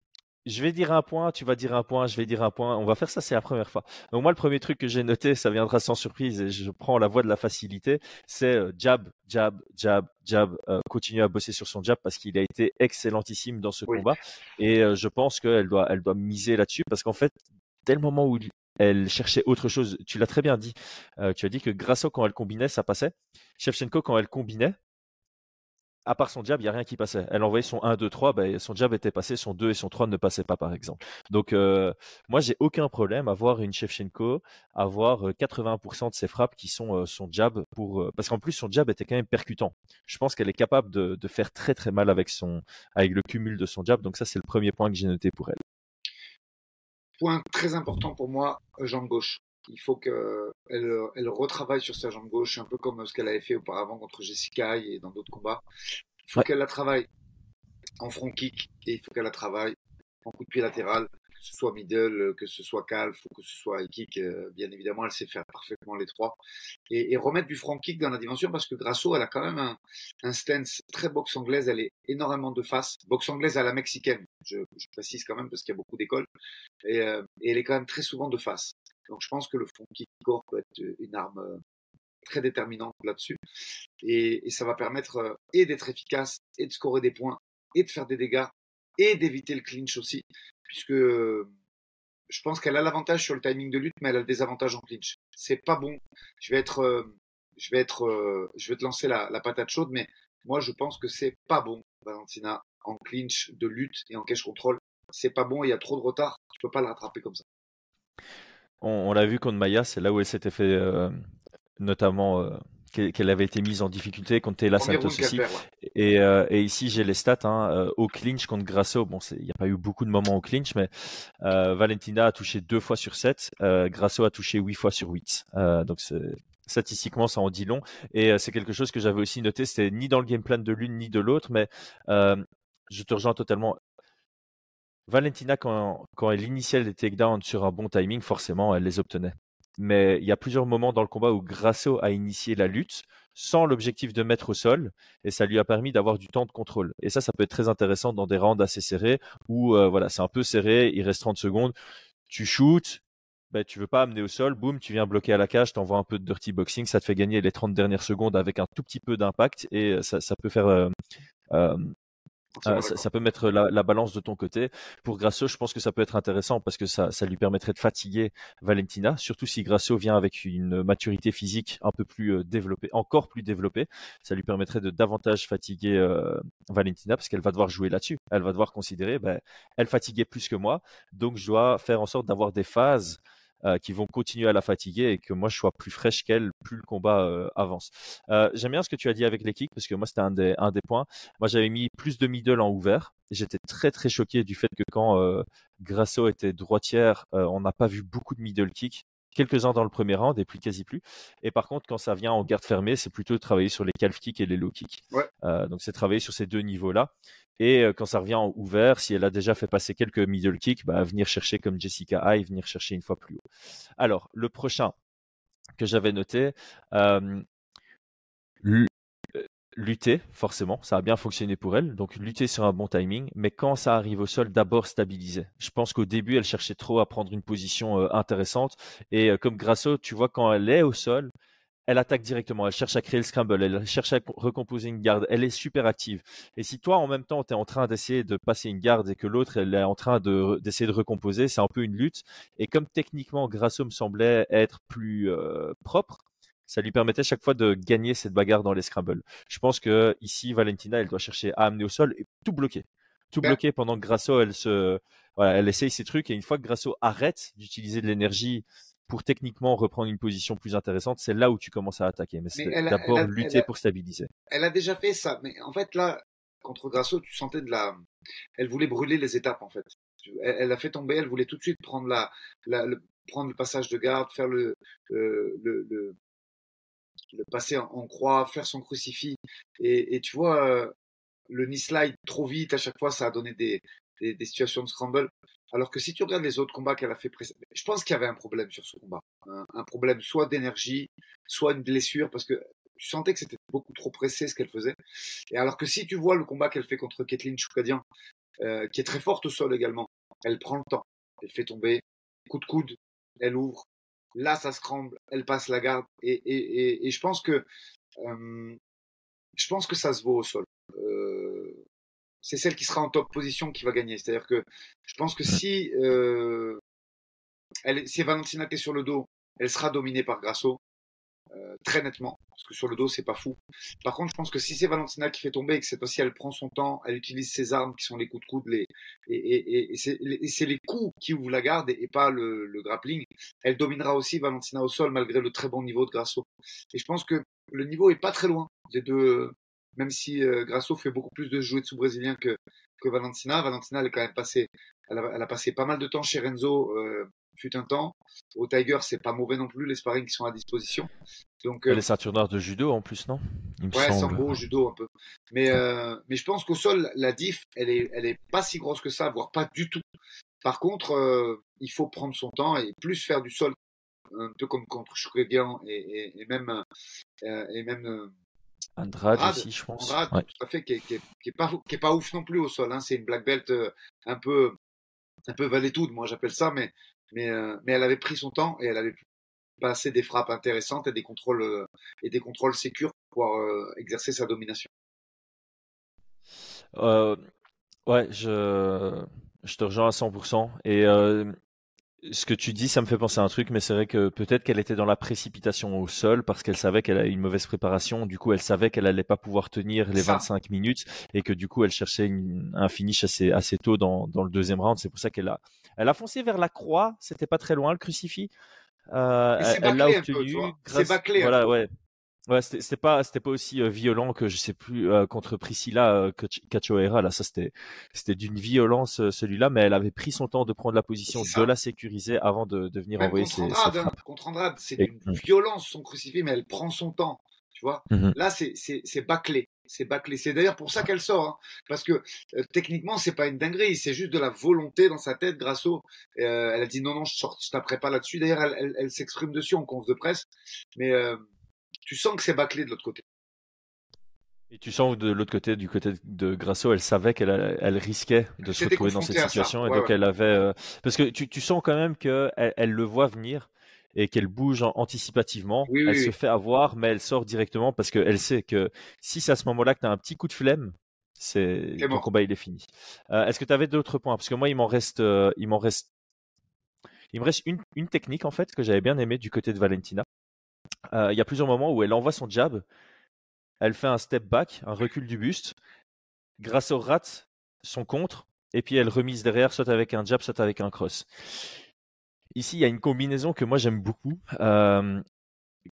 [SPEAKER 1] je vais dire un point, tu vas dire un point, je vais dire un point. On va faire ça, c'est la première fois. Donc moi, le premier truc que j'ai noté, ça viendra sans surprise et je prends la voie de la facilité, c'est euh, jab, jab, jab, jab. Euh, continuer à bosser sur son jab parce qu'il a été excellentissime dans ce combat et euh, je pense qu'elle doit, elle doit miser là-dessus parce qu'en fait, dès le moment où elle cherchait autre chose, tu l'as très bien dit. tu as dit que Grasso quand elle combinait, ça passait. Shevchenko quand elle combinait, à part son jab, il n'y a rien qui passait. Elle envoyait son 1, 2, 3, ben, son jab était passé, son 2 et son 3 ne passaient pas, par exemple. Donc, euh, moi, j'ai aucun problème à voir une Shevchenko avoir 80% euh, de ses frappes qui sont euh, son jab pour, parce qu'en plus, son jab était quand même percutant. Je pense qu'elle est capable de, de, faire très, très mal avec son, avec le cumul de son jab. Donc, ça, c'est le premier point que j'ai noté pour elle.
[SPEAKER 2] Point très important pour moi, jambe gauche. Il faut qu'elle elle retravaille sur sa jambe gauche, un peu comme ce qu'elle avait fait auparavant contre Jessica et dans d'autres combats. Il faut qu'elle la travaille en front kick et il faut qu'elle la travaille en coup de pied latéral que ce soit middle, que ce soit calf ou que ce soit high kick, euh, bien évidemment, elle sait faire parfaitement les trois. Et, remettre du front kick dans la dimension parce que Grasso, elle a quand même un, stance très boxe anglaise, elle est énormément de face, boxe anglaise à la mexicaine, je, précise quand même parce qu'il y a beaucoup d'écoles, et, euh, et, elle est quand même très souvent de face. Donc je pense que le front kick corps peut être une arme euh, très déterminante là-dessus. Et, ça va permettre et d'être efficace, et de scorer des points, et de faire des dégâts, et d'éviter le clinch aussi puisque je pense qu'elle a l'avantage sur le timing de lutte, mais elle a le désavantage en clinch. C'est pas bon. Je vais être, euh, je vais être, euh, je vais te lancer la, patate chaude, mais moi je pense que c'est pas bon, Valentina, en clinch de lutte et en cash control. C'est pas bon, il y a trop de retard. Tu peux pas le rattraper comme ça.
[SPEAKER 1] On, l'a vu contre Maya, c'est là où elle s'était fait euh, notamment qu'elle avait été mise en difficulté contre Taylor Santos aussi. Et, euh, et, ici, j'ai les stats hein, euh, au clinch contre Grasso. Bon, il n'y a pas eu beaucoup de moments au clinch, mais euh, Valentina a touché deux fois sur 7. Grasso a touché huit fois sur 8. donc, statistiquement, ça en dit long. Et c'est quelque chose que j'avais aussi noté. C'était ni dans le game plan de l'une ni de l'autre, mais je te rejoins totalement. Valentina, quand, quand elle initiait les takedowns sur un bon timing, forcément, elle les obtenait mais il y a plusieurs moments dans le combat où Grasso a initié la lutte sans l'objectif de mettre au sol et ça lui a permis d'avoir du temps de contrôle. Et ça, ça peut être très intéressant dans des rounds assez serrés où euh, voilà, c'est un peu serré, il reste 30 secondes, tu shootes, ben, tu veux pas amener au sol, boum, tu viens bloquer à la cage, t'envoies un peu de dirty boxing, ça te fait gagner les 30 dernières secondes avec un tout petit peu d'impact et ça, ça peut faire euh, euh, euh, ça, peut mettre la, balance de ton côté. Pour Grasso, je pense que ça peut être intéressant parce que ça, ça lui permettrait de fatiguer Valentina, surtout si Grasso vient avec une maturité physique un peu plus euh, développée, encore plus développée. Ça lui permettrait de davantage fatiguer euh, Valentina parce qu'elle va devoir jouer là-dessus. Elle va devoir considérer, ben, elle fatiguait plus que moi, donc je dois faire en sorte d'avoir des phases euh, qui vont continuer à la fatiguer et que moi je sois plus fraîche qu'elle plus le combat euh, avance. Euh, j'aime bien ce que tu as dit avec les kicks parce que moi c'était un des, un des points. Moi j'avais mis plus de middle en ouvert. J'étais très très choqué du fait que quand Grasso était droitière, on n'a pas vu beaucoup de middle kick quelques-uns dans le premier round et puis quasi plus. Et par contre, quand ça vient en garde fermée, c'est plutôt travailler sur les calf kicks et les low kicks. Euh, donc c'est travailler sur ces deux niveaux-là. Et euh, quand ça revient en ouvert, si elle a déjà fait passer quelques middle kicks, bah, venir chercher comme Jessica High, venir chercher une fois plus haut. Alors, le prochain que j'avais noté, euh, lutter, forcément, ça a bien fonctionné pour elle, donc lutter sur un bon timing, mais quand ça arrive au sol, d'abord stabiliser. Je pense qu'au début, elle cherchait trop à prendre une position euh, intéressante, et euh, comme Grasso, tu vois, quand elle est au sol, elle attaque directement, elle cherche à créer le scramble, elle cherche à recomposer une garde, elle est super active. Et si toi, en même temps, tu es en train d'essayer de passer une garde et que l'autre, elle est en train d'essayer de, recomposer, c'est un peu une lutte. Et comme techniquement, Grasso me semblait être plus euh, propre, ça lui permettait chaque fois de gagner cette bagarre dans les scrambles. Je pense que ici, Valentina, elle doit chercher à amener au sol et tout bloquer. Tout bloquer pendant que Grasso, elle se, voilà, elle essaye ses trucs et une fois que Grasso arrête d'utiliser de l'énergie pour techniquement reprendre une position plus intéressante, c'est là où tu commences à attaquer. Mais c'est d'abord lutter pour stabiliser.
[SPEAKER 2] Elle a déjà fait ça, mais en fait là, contre Grasso, tu sentais de la, elle voulait brûler les étapes en fait. Elle, a fait tomber, elle voulait tout de suite prendre la, le, prendre le passage de garde, faire le, le, le, le passer en, croix, faire son crucifix. Et, tu vois, euh, le knee trop vite, à chaque fois, ça a donné des, des, situations de scramble. Alors que si tu regardes les autres combats qu'elle a fait précédemment, je pense qu'il y avait un problème sur ce combat. Un, problème soit d'énergie, soit une blessure, parce que tu sentais que c'était beaucoup trop pressé ce qu'elle faisait. Et alors que si tu vois le combat qu'elle fait contre Kathleen Choukadian, euh, qui est très forte au sol également, elle prend le temps, elle fait tomber, coup de coude, elle ouvre, Là, ça se tremble, elle passe la garde. Et, et, et, je pense que euh, je pense que ça se vaut au sol. Euh, c'est celle qui sera en top position qui va gagner. C'est-à-dire que je pense que si euh, elle, si Valentina est sur le dos, elle sera dominée par Grasso. Euh, très nettement, parce que sur le dos, c'est pas fou. Par contre, je pense que si c'est Valentina qui fait tomber et que cette fois-ci elle prend son temps, elle utilise ses armes qui sont les coups de coude, les, et, et, et c'est les coups qui ouvrent la garde et, pas le, le, grappling, elle dominera aussi Valentina au sol malgré le très bon niveau de Grasso. Et je pense que le niveau est pas très loin des deux, même si euh, Grasso fait beaucoup plus de jouets sous brésilien que, que Valentina. Valentina, elle est quand même passé, elle a, elle a passé pas mal de temps chez Renzo euh, fut un temps. Au Tiger, c'est pas mauvais non plus, les sparring qui sont à disposition.
[SPEAKER 1] Donc, euh, les ceintures noires de judo en plus, non?
[SPEAKER 2] Il Ouais, sambo, judo un peu. Mais, euh, mais je pense qu'au sol, la diff, elle est, elle est pas si grosse que ça, voire pas du tout. Par contre, euh, il faut prendre son temps et plus faire du sol, un peu comme contre Shukregian et, et, et, même, et même
[SPEAKER 1] Andrade, aussi, je pense.
[SPEAKER 2] Andrade, tout à fait, qui est, qui, est, qui est, pas, qui est pas ouf non plus au sol. Hein. C'est une black belt un peu, un peu moi j'appelle ça, mais mais, euh, mais elle avait pris son temps et elle avait passé des frappes intéressantes et des contrôles euh, et des contrôles sécures pour pouvoir euh, exercer sa domination.
[SPEAKER 1] ouais, je, je te rejoins à 100%. Et ce que tu dis, ça me fait penser à un truc, mais c'est vrai que peut-être qu'elle était dans la précipitation au sol parce qu'elle savait qu'elle avait une mauvaise préparation. Du coup, elle savait qu'elle allait pas pouvoir tenir les 25 minutes et que du coup, elle cherchait un finish assez, assez tôt dans, dans le deuxième round. C'est pour ça qu'elle a, elle a foncé vers la croix. C'était pas très loin, le crucifix.
[SPEAKER 2] Euh, elle l'a obtenu. C'est bâclé.
[SPEAKER 1] Voilà, ouais. Ouais, c'était pas c'était pas aussi euh, violent que je sais plus euh, contre Priscilla euh, Cachoeira là ça c'était c'était d'une violence celui-là mais elle avait pris son temps de prendre la position de la sécuriser avant de, de venir envoyer
[SPEAKER 2] ses, Andrade, hein, contre Andrade c'est d'une hum. violence son crucifix mais elle prend son temps tu vois mmh là c'est c'est c'est bâclé c'est bâclé c'est d'ailleurs pour ça qu'elle sort hein, parce que techniquement c'est pas une dinguerie c'est juste de la volonté dans sa tête grâce au elle a dit non non je sors je taperai pas là-dessus d'ailleurs elle, elle, elle s'exprime dessus en conf de presse mais tu sens que c'est bâclé de l'autre côté.
[SPEAKER 1] Et tu sens que de l'autre côté, du côté de Grasso, elle savait qu'elle elle risquait de se retrouver dans cette situation. Et donc elle avait. Euh, parce que tu, tu, sens quand même qu'elle elle le voit venir et qu'elle bouge anticipativement. elle se fait avoir, mais elle sort directement parce qu'elle sait que si c'est à ce moment-là que tu as un petit coup de flemme, c'est ton combat il est fini. Euh, est-ce que tu avais d'autres points? Parce que moi, il m'en reste, euh, il m'en reste, il me reste une, une technique en fait que j'avais bien aimé du côté de Valentina. Euh, il y a plusieurs moments où elle envoie son jab, elle fait un step back, un recul du buste, grâce au rat, son contre, et puis elle remise derrière, soit avec un jab, soit avec un cross. Ici, il y a une combinaison que moi j'aime beaucoup,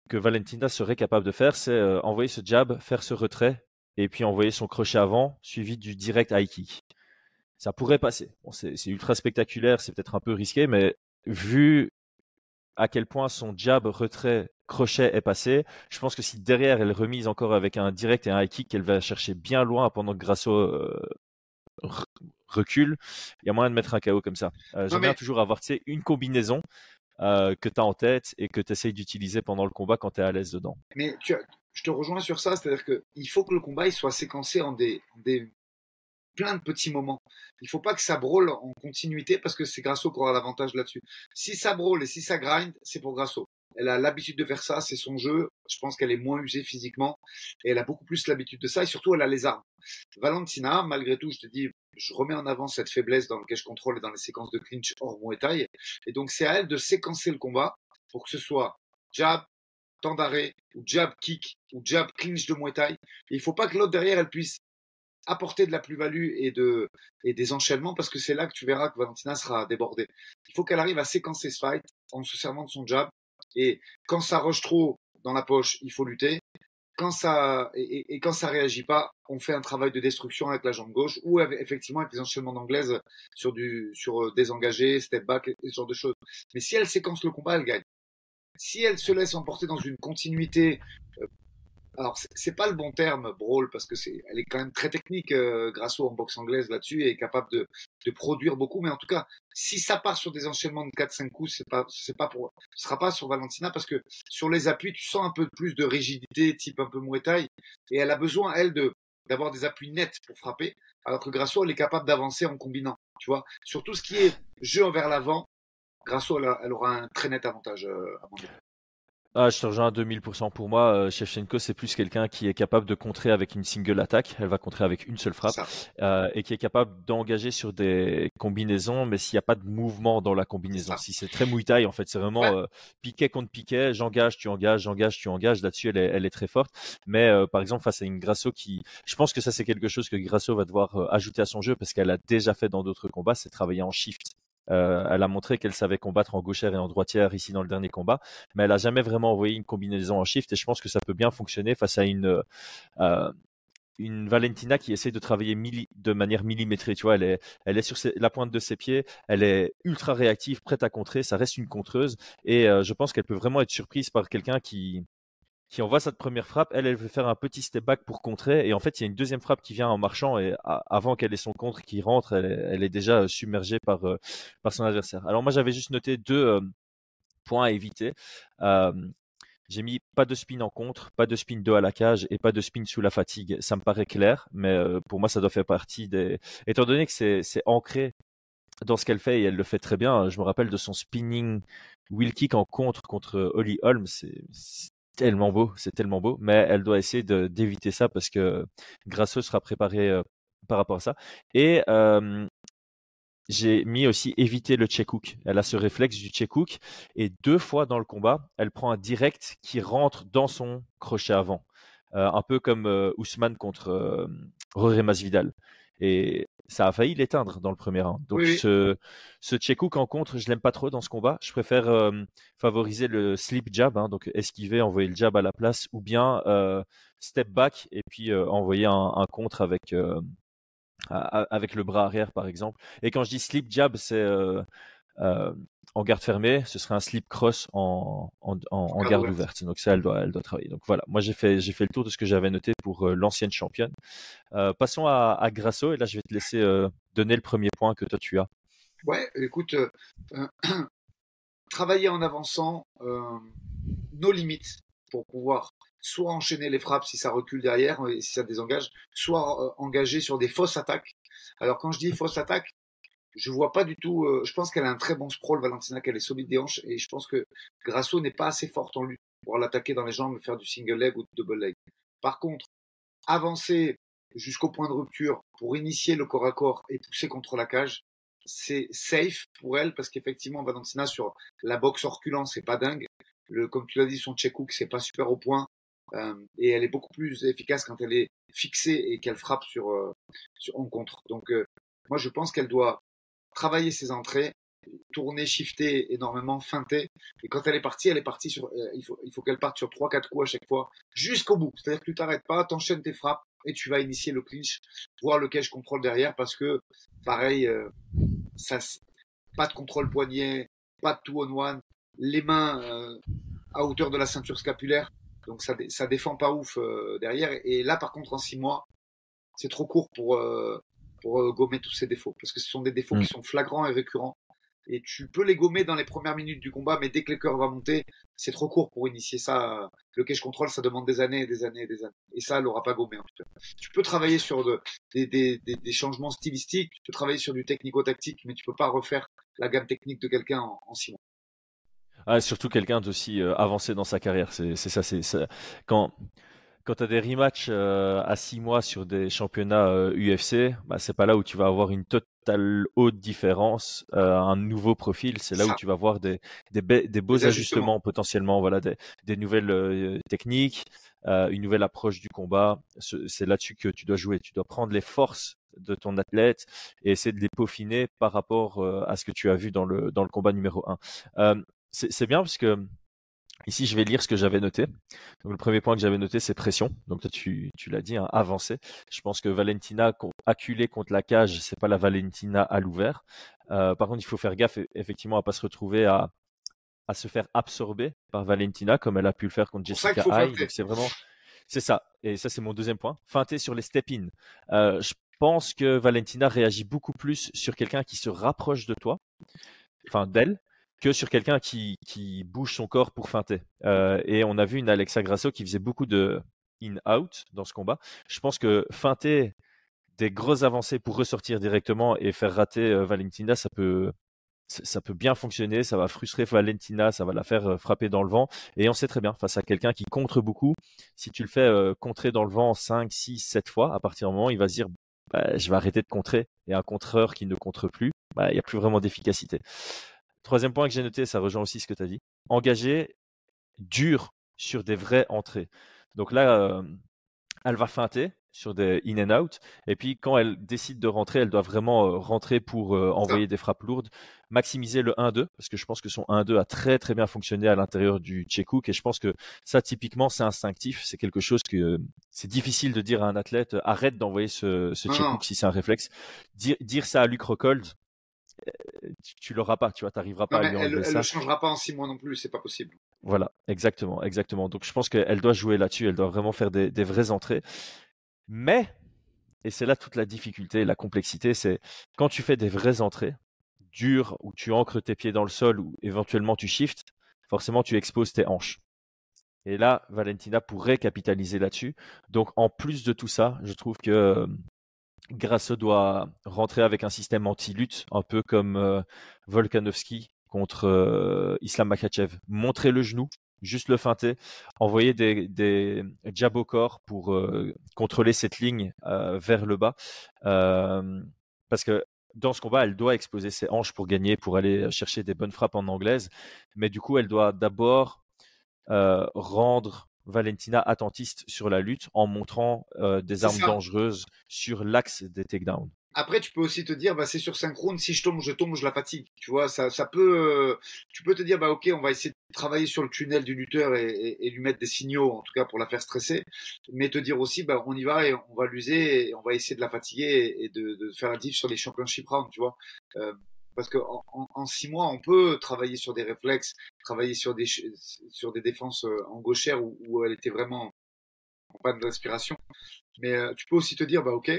[SPEAKER 1] que Valentina serait capable de faire, c'est envoyer ce jab, faire ce retrait, et puis envoyer son crochet avant, suivi du direct high kick. Ça pourrait passer. C'est ultra spectaculaire, c'est peut-être un peu risqué, mais vu à quel point son jab retrait crochet est passé. Je pense que si derrière elle remise encore avec un direct et un high kick qu'elle va chercher bien loin pendant que Grasso euh, recule, il y a moyen de mettre un KO comme ça. Euh, J'aime bien toujours avoir une combinaison euh, que tu as en tête et que tu essayes d'utiliser pendant le combat quand tu es à l'aise dedans.
[SPEAKER 2] Mais tu je te rejoins sur ça, c'est-à-dire qu'il faut que le combat il soit séquencé en des, des plein de petits moments. Il faut pas que ça brûle en continuité parce que c'est Grasso qui aura l'avantage là-dessus. Si ça brûle et si ça grind, c'est pour Grasso. Elle a l'habitude de faire ça, c'est son jeu. Je pense qu'elle est moins usée physiquement et elle a beaucoup plus l'habitude de ça et surtout elle a les armes. Valentina, malgré tout, je te dis, je remets en avant cette faiblesse dans le cache control et dans les séquences de clinch hors Muay Thai. Et donc c'est à elle de séquencer le combat pour que ce soit jab, temps d'arrêt, ou jab kick, ou jab clinch de Muay Thai. Et il faut pas que l'autre derrière elle puisse apporter de la plus-value et, de, et des enchaînements parce que c'est là que tu verras que Valentina sera débordée. Il faut qu'elle arrive à séquencer ce fight en se servant de son jab et quand ça rush trop dans la poche, il faut lutter. Quand ça et, quand ça réagit pas, on fait un travail de destruction avec la jambe gauche ou effectivement avec les enchaînements d'anglaise sur du sur euh, désengagé, step back ce genre de choses. Mais si elle séquence le combat, elle gagne. Si elle se laisse emporter dans une continuité euh, alors c'est pas le bon terme brawl parce que c'est elle est quand même très technique euh, grâce au en boxe anglaise là-dessus et est capable de, de, produire beaucoup mais en tout cas si ça part sur des enchaînements de 4 5 coups c'est pas c'est pas pour ce sera pas sur Valentina parce que sur les appuis tu sens un peu plus de rigidité type un peu Muay Thai et elle a besoin elle de d'avoir des appuis nets pour frapper alors que Grasso elle est capable d'avancer en combinant tu vois sur tout ce qui est jeu envers l'avant Grasso elle, elle, aura un très net avantage euh, à mon avis.
[SPEAKER 1] Ah, je te rejoins à 2000% pour moi. Euh, Shevchenko, c'est plus quelqu'un qui est capable de contrer avec une single attaque. Elle va contrer avec une seule frappe. Euh, et qui est capable d'engager sur des combinaisons, mais s'il n'y a pas de mouvement dans la combinaison. Si c'est très Muay en fait, c'est vraiment euh, piquet contre piquet. J'engage, tu engages, j'engage, tu engages. Là-dessus, elle est, elle est très forte. Mais euh, par exemple, face à une Grasso qui. Je pense que ça, c'est quelque chose que Grasso va devoir euh, ajouter à son jeu parce qu'elle a déjà fait dans d'autres combats, c'est travailler en shift. Euh, elle a montré qu'elle savait combattre en gauchère et en droitière ici dans le dernier combat, mais elle a jamais vraiment envoyé une combinaison en shift et je pense que ça peut bien fonctionner face à une euh, une Valentina qui essaie de travailler de manière millimétrée. Tu vois, elle est, elle est sur la pointe de ses pieds, elle est ultra réactive, prête à contrer. Ça reste une contreuse et euh, je pense qu'elle peut vraiment être surprise par quelqu'un qui qui envoie cette première frappe. Elle, elle veut faire un petit step back pour contrer. Et en fait, il y a une deuxième frappe qui vient en marchant. Et avant qu'elle ait son contre qui rentre, elle, est déjà euh, submergée par, euh, par son adversaire. Alors moi, j'avais juste noté deux euh, points à éviter. j'ai mis pas de spin en contre, pas de spin 2 à la cage et pas de spin sous la fatigue. Ça me paraît clair, mais pour moi, ça doit faire partie des... Étant donné que c'est ancré dans ce qu'elle fait et elle le fait très bien. Je me rappelle de son spinning wheel kick en contre contre Holly Holm. C'est tellement beau, c'est tellement beau, mais elle doit essayer d'éviter ça parce que Grasso sera préparé euh, par rapport à ça. Et euh, j'ai mis aussi éviter le check hook. Elle a ce réflexe du check hook et deux fois dans le combat, elle prend un direct qui rentre dans son crochet avant, euh, un peu comme Ousmane contre Roré Masvidal. Et ça a failli l'éteindre dans le premier round. Donc ce, ce Tchekouk en contre, je l'aime pas trop dans ce combat. Je préfère euh, favoriser le slip jab, hein, donc esquiver, envoyer le jab à la place, ou bien euh, step back et puis euh, envoyer un, un, contre avec avec le bras arrière par exemple. Et quand je dis slip jab, c'est en garde fermée, ce serait un slip cross en, en, en, garde ouverte. Donc ça, elle doit, elle doit travailler. Donc voilà, moi j'ai fait, j'ai fait le tour de ce que j'avais noté pour euh, l'ancienne championne. Euh, passons à, à, Grasso et là je vais te laisser euh, donner le premier point que toi tu as.
[SPEAKER 2] Ouais, écoute, travailler en avançant nos limites pour pouvoir soit enchaîner les frappes si ça recule derrière et si ça désengage, soit engager sur des fausses attaques. Alors quand je dis fausse attaque, je vois pas du tout. Euh, je pense qu'elle a un très bon sprawl, Valentina, qu'elle est solide des hanches, et je pense que Grasso n'est pas assez forte en lutte pour l'attaquer dans les jambes faire du single leg ou du double leg. Par contre, avancer jusqu'au point de rupture pour initier le corps à corps et pousser contre la cage, c'est safe pour elle parce qu'effectivement, Valentina sur la boxe reculant, c'est pas dingue. Le, comme tu l'as dit, son check hook, c'est pas super au point. Euh, et elle est beaucoup plus efficace quand elle est fixée et qu'elle frappe sur, euh, sur en contre. Donc, euh, moi, je pense qu'elle doit travailler ses entrées, tourner, shifter énormément, feinter. Et quand elle est partie, elle est partie sur, euh, il faut, qu'elle parte sur trois, quatre coups à chaque fois, jusqu'au bout. C'est-à-dire que tu t'arrêtes pas, t'enchaînes tes frappes et tu vas initier le clinch, voir lequel je contrôle derrière parce que, pareil, euh, ça, pas de contrôle poignet, pas de two on one, les mains euh, à hauteur de la ceinture scapulaire. Donc ça, ça défend pas ouf derrière. Et là, par contre, en six mois, c'est trop court pour pour euh, gommer tous ces défauts, parce que ce sont des défauts qui mm. sont flagrants et récurrents. et tu peux les gommer dans les premières minutes du combat, mais dès que le cœur va monter, c'est trop court pour initier ça. Le cage control, ça demande des années et des années et des années. Et ça, elle l'aura pas gommé en tout cas. Tu peux travailler sur de, des, des, des, changements stylistiques, tu peux travailler sur du technico-tactique, mais tu peux pas refaire la gamme technique de quelqu'un en, en six mois.
[SPEAKER 1] Ah, surtout quelqu'un d'aussi euh, avancé dans sa carrière. C'est ça, c'est quand quand tu as des rematchs euh, à six mois sur des championnats UFC, euh, bah, c'est pas là où tu vas avoir une totale haute différence, un nouveau profil. C'est là où tu vas voir des, des, des beaux ajustements. potentiellement, voilà, des, des nouvelles techniques, une nouvelle approche du combat. C'est là-dessus que tu dois jouer. Tu dois prendre les forces de ton athlète et essayer de les peaufiner par rapport à ce que tu as vu dans le, dans le combat numéro 1 c'est bien parce que ici, je vais lire ce que j'avais noté. Donc, le premier point que j'avais noté, c'est pression. Donc, toi, tu, tu l'as dit, hein, avancer. Je pense que Valentina acculée contre la cage, c'est pas la Valentina à l'ouvert. Euh, par contre, il faut faire gaffe, effectivement, à pas se retrouver à, à se faire absorber par Valentina, comme elle a pu le faire contre Jessica High. Donc, c'est vraiment, c'est ça. Et ça, c'est mon deuxième point. Feinter sur les step-in. Euh, je pense que Valentina réagit beaucoup plus sur quelqu'un qui se rapproche de toi, enfin d'elle, que sur quelqu'un qui, qui, bouge son corps pour feinter. Euh, et on a vu une Alexa Grasso qui faisait beaucoup de in-out dans ce combat. Je pense que feinter des grosses avancées pour ressortir directement et faire rater euh, Valentina, ça peut, ça peut bien fonctionner, ça va frustrer Valentina, ça va la faire euh, frapper dans le vent. Et on sait très bien, face à quelqu'un qui contre beaucoup, si tu le fais contrer dans le vent 5, 6, 7 fois, à partir du moment il va se dire bah, je vais arrêter de contrer. Et un contreur qui ne contre plus, bah, il n'y a plus vraiment d'efficacité. Troisième point que j'ai noté, ça rejoint aussi ce que tu as dit. Engager dur sur des vraies entrées. Donc là, elle va feinter sur des in and out. Et puis quand elle décide de rentrer, elle doit vraiment rentrer pour envoyer des frappes lourdes, maximiser le 1-2, parce que je pense que son 1-2 a très très bien fonctionné à l'intérieur du Tchèque. Et je pense que ça, typiquement, c'est instinctif. C'est quelque chose que c'est difficile de dire à un athlète, arrête d'envoyer ce, ce si c'est un réflexe. Dire, dire ça à Luc Rockhold, tu, l'auras pas, tu vois, t'arriveras pas à lui
[SPEAKER 2] elle,
[SPEAKER 1] elle
[SPEAKER 2] ne changera pas en six mois non plus, c'est pas possible.
[SPEAKER 1] Voilà, exactement, exactement. Donc je pense qu'elle doit jouer là-dessus, elle doit vraiment faire des, vraies entrées. Mais, et c'est là toute la difficulté, la complexité, c'est quand tu fais des vraies entrées, dures, où tu ancres tes pieds dans le sol, ou éventuellement tu shifts, forcément tu exposes tes hanches. Et là, Valentina pourrait capitaliser là-dessus. Donc en plus de tout ça, je trouve que Grasso doit rentrer avec un système anti-lutte, un peu comme euh, Volkanovski contre euh, Islam Makhachev. Montrer le genou, juste le feinter, envoyer des, des jabs au corps pour euh, contrôler cette ligne vers le bas. parce que dans ce combat, elle doit exposer ses hanches pour gagner, pour aller chercher des bonnes frappes en anglaise. Mais du coup, elle doit d'abord rendre Valentina attentiste sur la lutte en montrant euh, des armes dangereuses sur l'axe des takedowns.
[SPEAKER 2] Après, tu peux aussi te dire, bah, c'est sur synchrone. Si je tombe, je tombe, je la fatigue. Tu vois, ça, ça peut. Euh, tu peux te dire, bah, ok, on va essayer de travailler sur le tunnel du lutteur et, lui mettre des signaux, en tout cas pour la faire stresser. Mais te dire aussi, bah, on y va et on va l'user et on va essayer de la fatiguer et, de, faire la diff sur les championship rounds. Tu vois, euh, parce qu'en en, six mois, on peut travailler sur des réflexes, travailler sur des, sur des défenses euh, en gauchère où, où elle était vraiment en panne de respiration. Mais euh, tu peux aussi te dire, bah ok,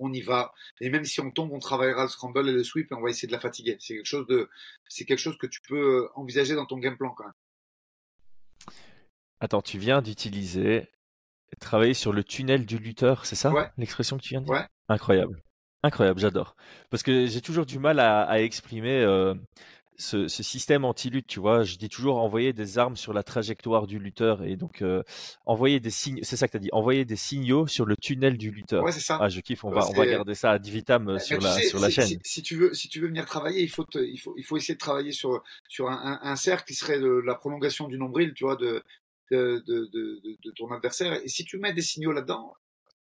[SPEAKER 2] on y va. Et même si on tombe, on travaillera le scramble et le sweep et on va essayer de la fatiguer. C'est quelque chose de, c'est quelque chose que tu peux euh, envisager dans ton game plan quand même.
[SPEAKER 1] Attends, tu viens d'utiliser travailler sur le tunnel du lutteur, c'est ça
[SPEAKER 2] ouais.
[SPEAKER 1] L'expression que tu viens de
[SPEAKER 2] dire? Ouais.
[SPEAKER 1] Incroyable. Incroyable, j'adore. Parce que j'ai toujours du mal à, exprimer euh, ce, système anti-lutte, tu vois. Je dis toujours envoyer des armes sur la trajectoire du lutteur et donc euh, envoyer des signes. C'est ça que tu as dit. Envoyer des signaux sur le tunnel du lutteur.
[SPEAKER 2] Ouais, c'est ça.
[SPEAKER 1] Ah, je kiffe. On va, on va garder ça à Divitam euh, sur la, sur la chaîne.
[SPEAKER 2] Si, tu veux, si tu veux venir travailler, il faut, il faut, il faut essayer de travailler sur, sur un, cercle qui serait la prolongation du nombril, tu vois, de, de, de, de, ton adversaire. Et si tu mets des signaux là-dedans,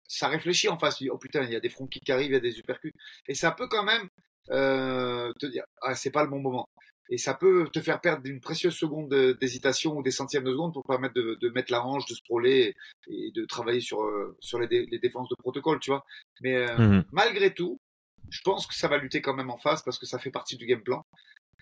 [SPEAKER 2] ça réfléchit en face. Oh putain, il y a des fronts qui arrivent, il y a des uppercuts. Et ça peut quand même euh, te dire, ah, c'est pas le bon moment. Et ça peut te faire perdre une précieuse seconde d'hésitation ou des centièmes de seconde pour permettre de, de mettre la hanche, de sprawler et, de travailler sur, euh, sur les, les, défenses de protocole, tu vois. Mais euh, mmh malgré tout, je pense que ça va lutter quand même en face parce que ça fait partie du game plan.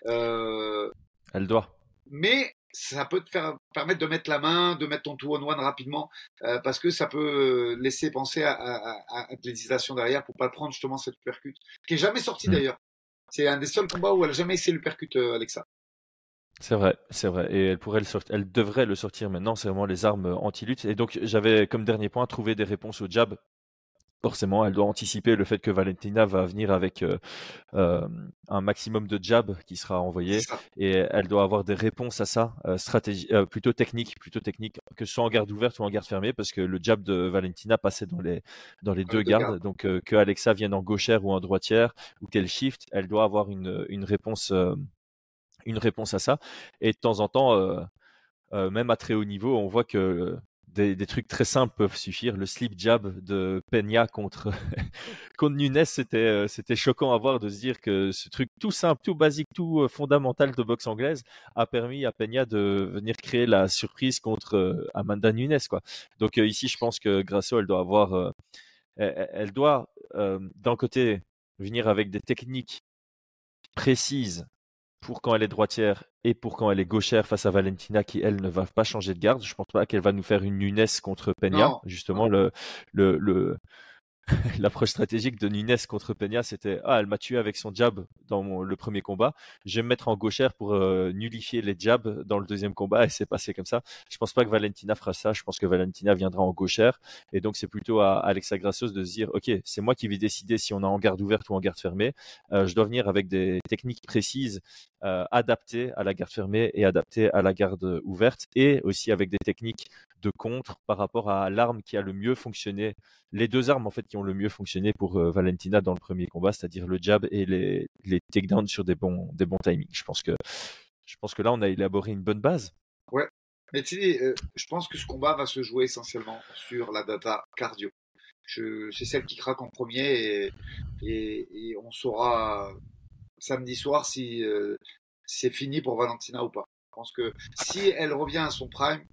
[SPEAKER 1] Euh, Elle doit.
[SPEAKER 2] Mais ça peut te faire permettre de mettre la main, de mettre ton two on one rapidement, euh, parce que ça peut laisser penser à, à, à, l'hésitation derrière pour pas prendre justement cette percute, qui est jamais sortie mmh. d'ailleurs. C'est un des seuls combats où elle n'a jamais essayé le percute, Alexa.
[SPEAKER 1] C'est vrai, c'est vrai. Et elle pourrait le sortir, elle devrait le sortir maintenant. C'est vraiment les armes anti-lutte. Et donc, j'avais comme dernier point trouvé des réponses au jab forcément, elle doit anticiper le fait que Valentina va venir avec euh, euh, un maximum de jab qui sera envoyé et elle doit avoir des réponses à ça, euh, stratégie, plutôt technique, plutôt technique, que ce soit en garde ouverte ou en garde fermée, parce que le jab de Valentina passait dans les dans les deux gardes, donc que Alexa vienne en gauchère ou en droitière ou qu'elle shift, elle doit avoir une une réponse une réponse à ça. Et de temps en temps. même à très haut niveau, on voit que des, trucs très simples peuvent suffire. Le slip jab de Peña contre, contre Nunes, c'était, euh, c'était choquant à voir de se dire que ce truc tout simple, tout basique, tout euh, fondamental de boxe anglaise a permis à Peña de venir créer la surprise contre euh, Amanda Nunes. Quoi. Donc ici, je pense que Grasso, elle doit avoir, elle, doit d'un côté venir avec des techniques précises pour quand elle est droitière et pour quand elle est gauchère face à Valentina qui elle ne va pas changer de garde. Je pense pas qu'elle va nous faire une Nunes contre Peña. Justement, le, le, le, l'approche stratégique de Nunes contre Peña, c'était ah elle m'a tué avec son jab dans le premier combat, je vais me mettre en gauchère pour euh, nullifier les jabs dans le deuxième combat et c'est passé comme ça. Je pense pas que Valentina fera ça, je pense que Valentina viendra en gauchère et donc c'est plutôt à Alexa Gracios de se dire ok c'est moi qui vais décider si on est en garde ouverte ou en garde fermée. Euh, je dois venir avec des techniques précises euh, adaptées à la garde fermée et adaptées à la garde ouverte et aussi avec des techniques de contre par rapport à l'arme qui a le mieux fonctionné, les deux armes en fait qui ont le mieux fonctionné pour euh, Valentina dans le premier combat, c'est-à-dire le jab et les, les takedowns sur des bons, des bons timings. Je pense que je pense que là on a élaboré une bonne base.
[SPEAKER 2] Ouais, mais tu sais, euh, je pense que ce combat va se jouer essentiellement sur la data cardio. C'est celle qui craque en premier et, et, on saura samedi soir si euh, c'est fini pour Valentina ou pas. Je pense que si elle revient à son prime,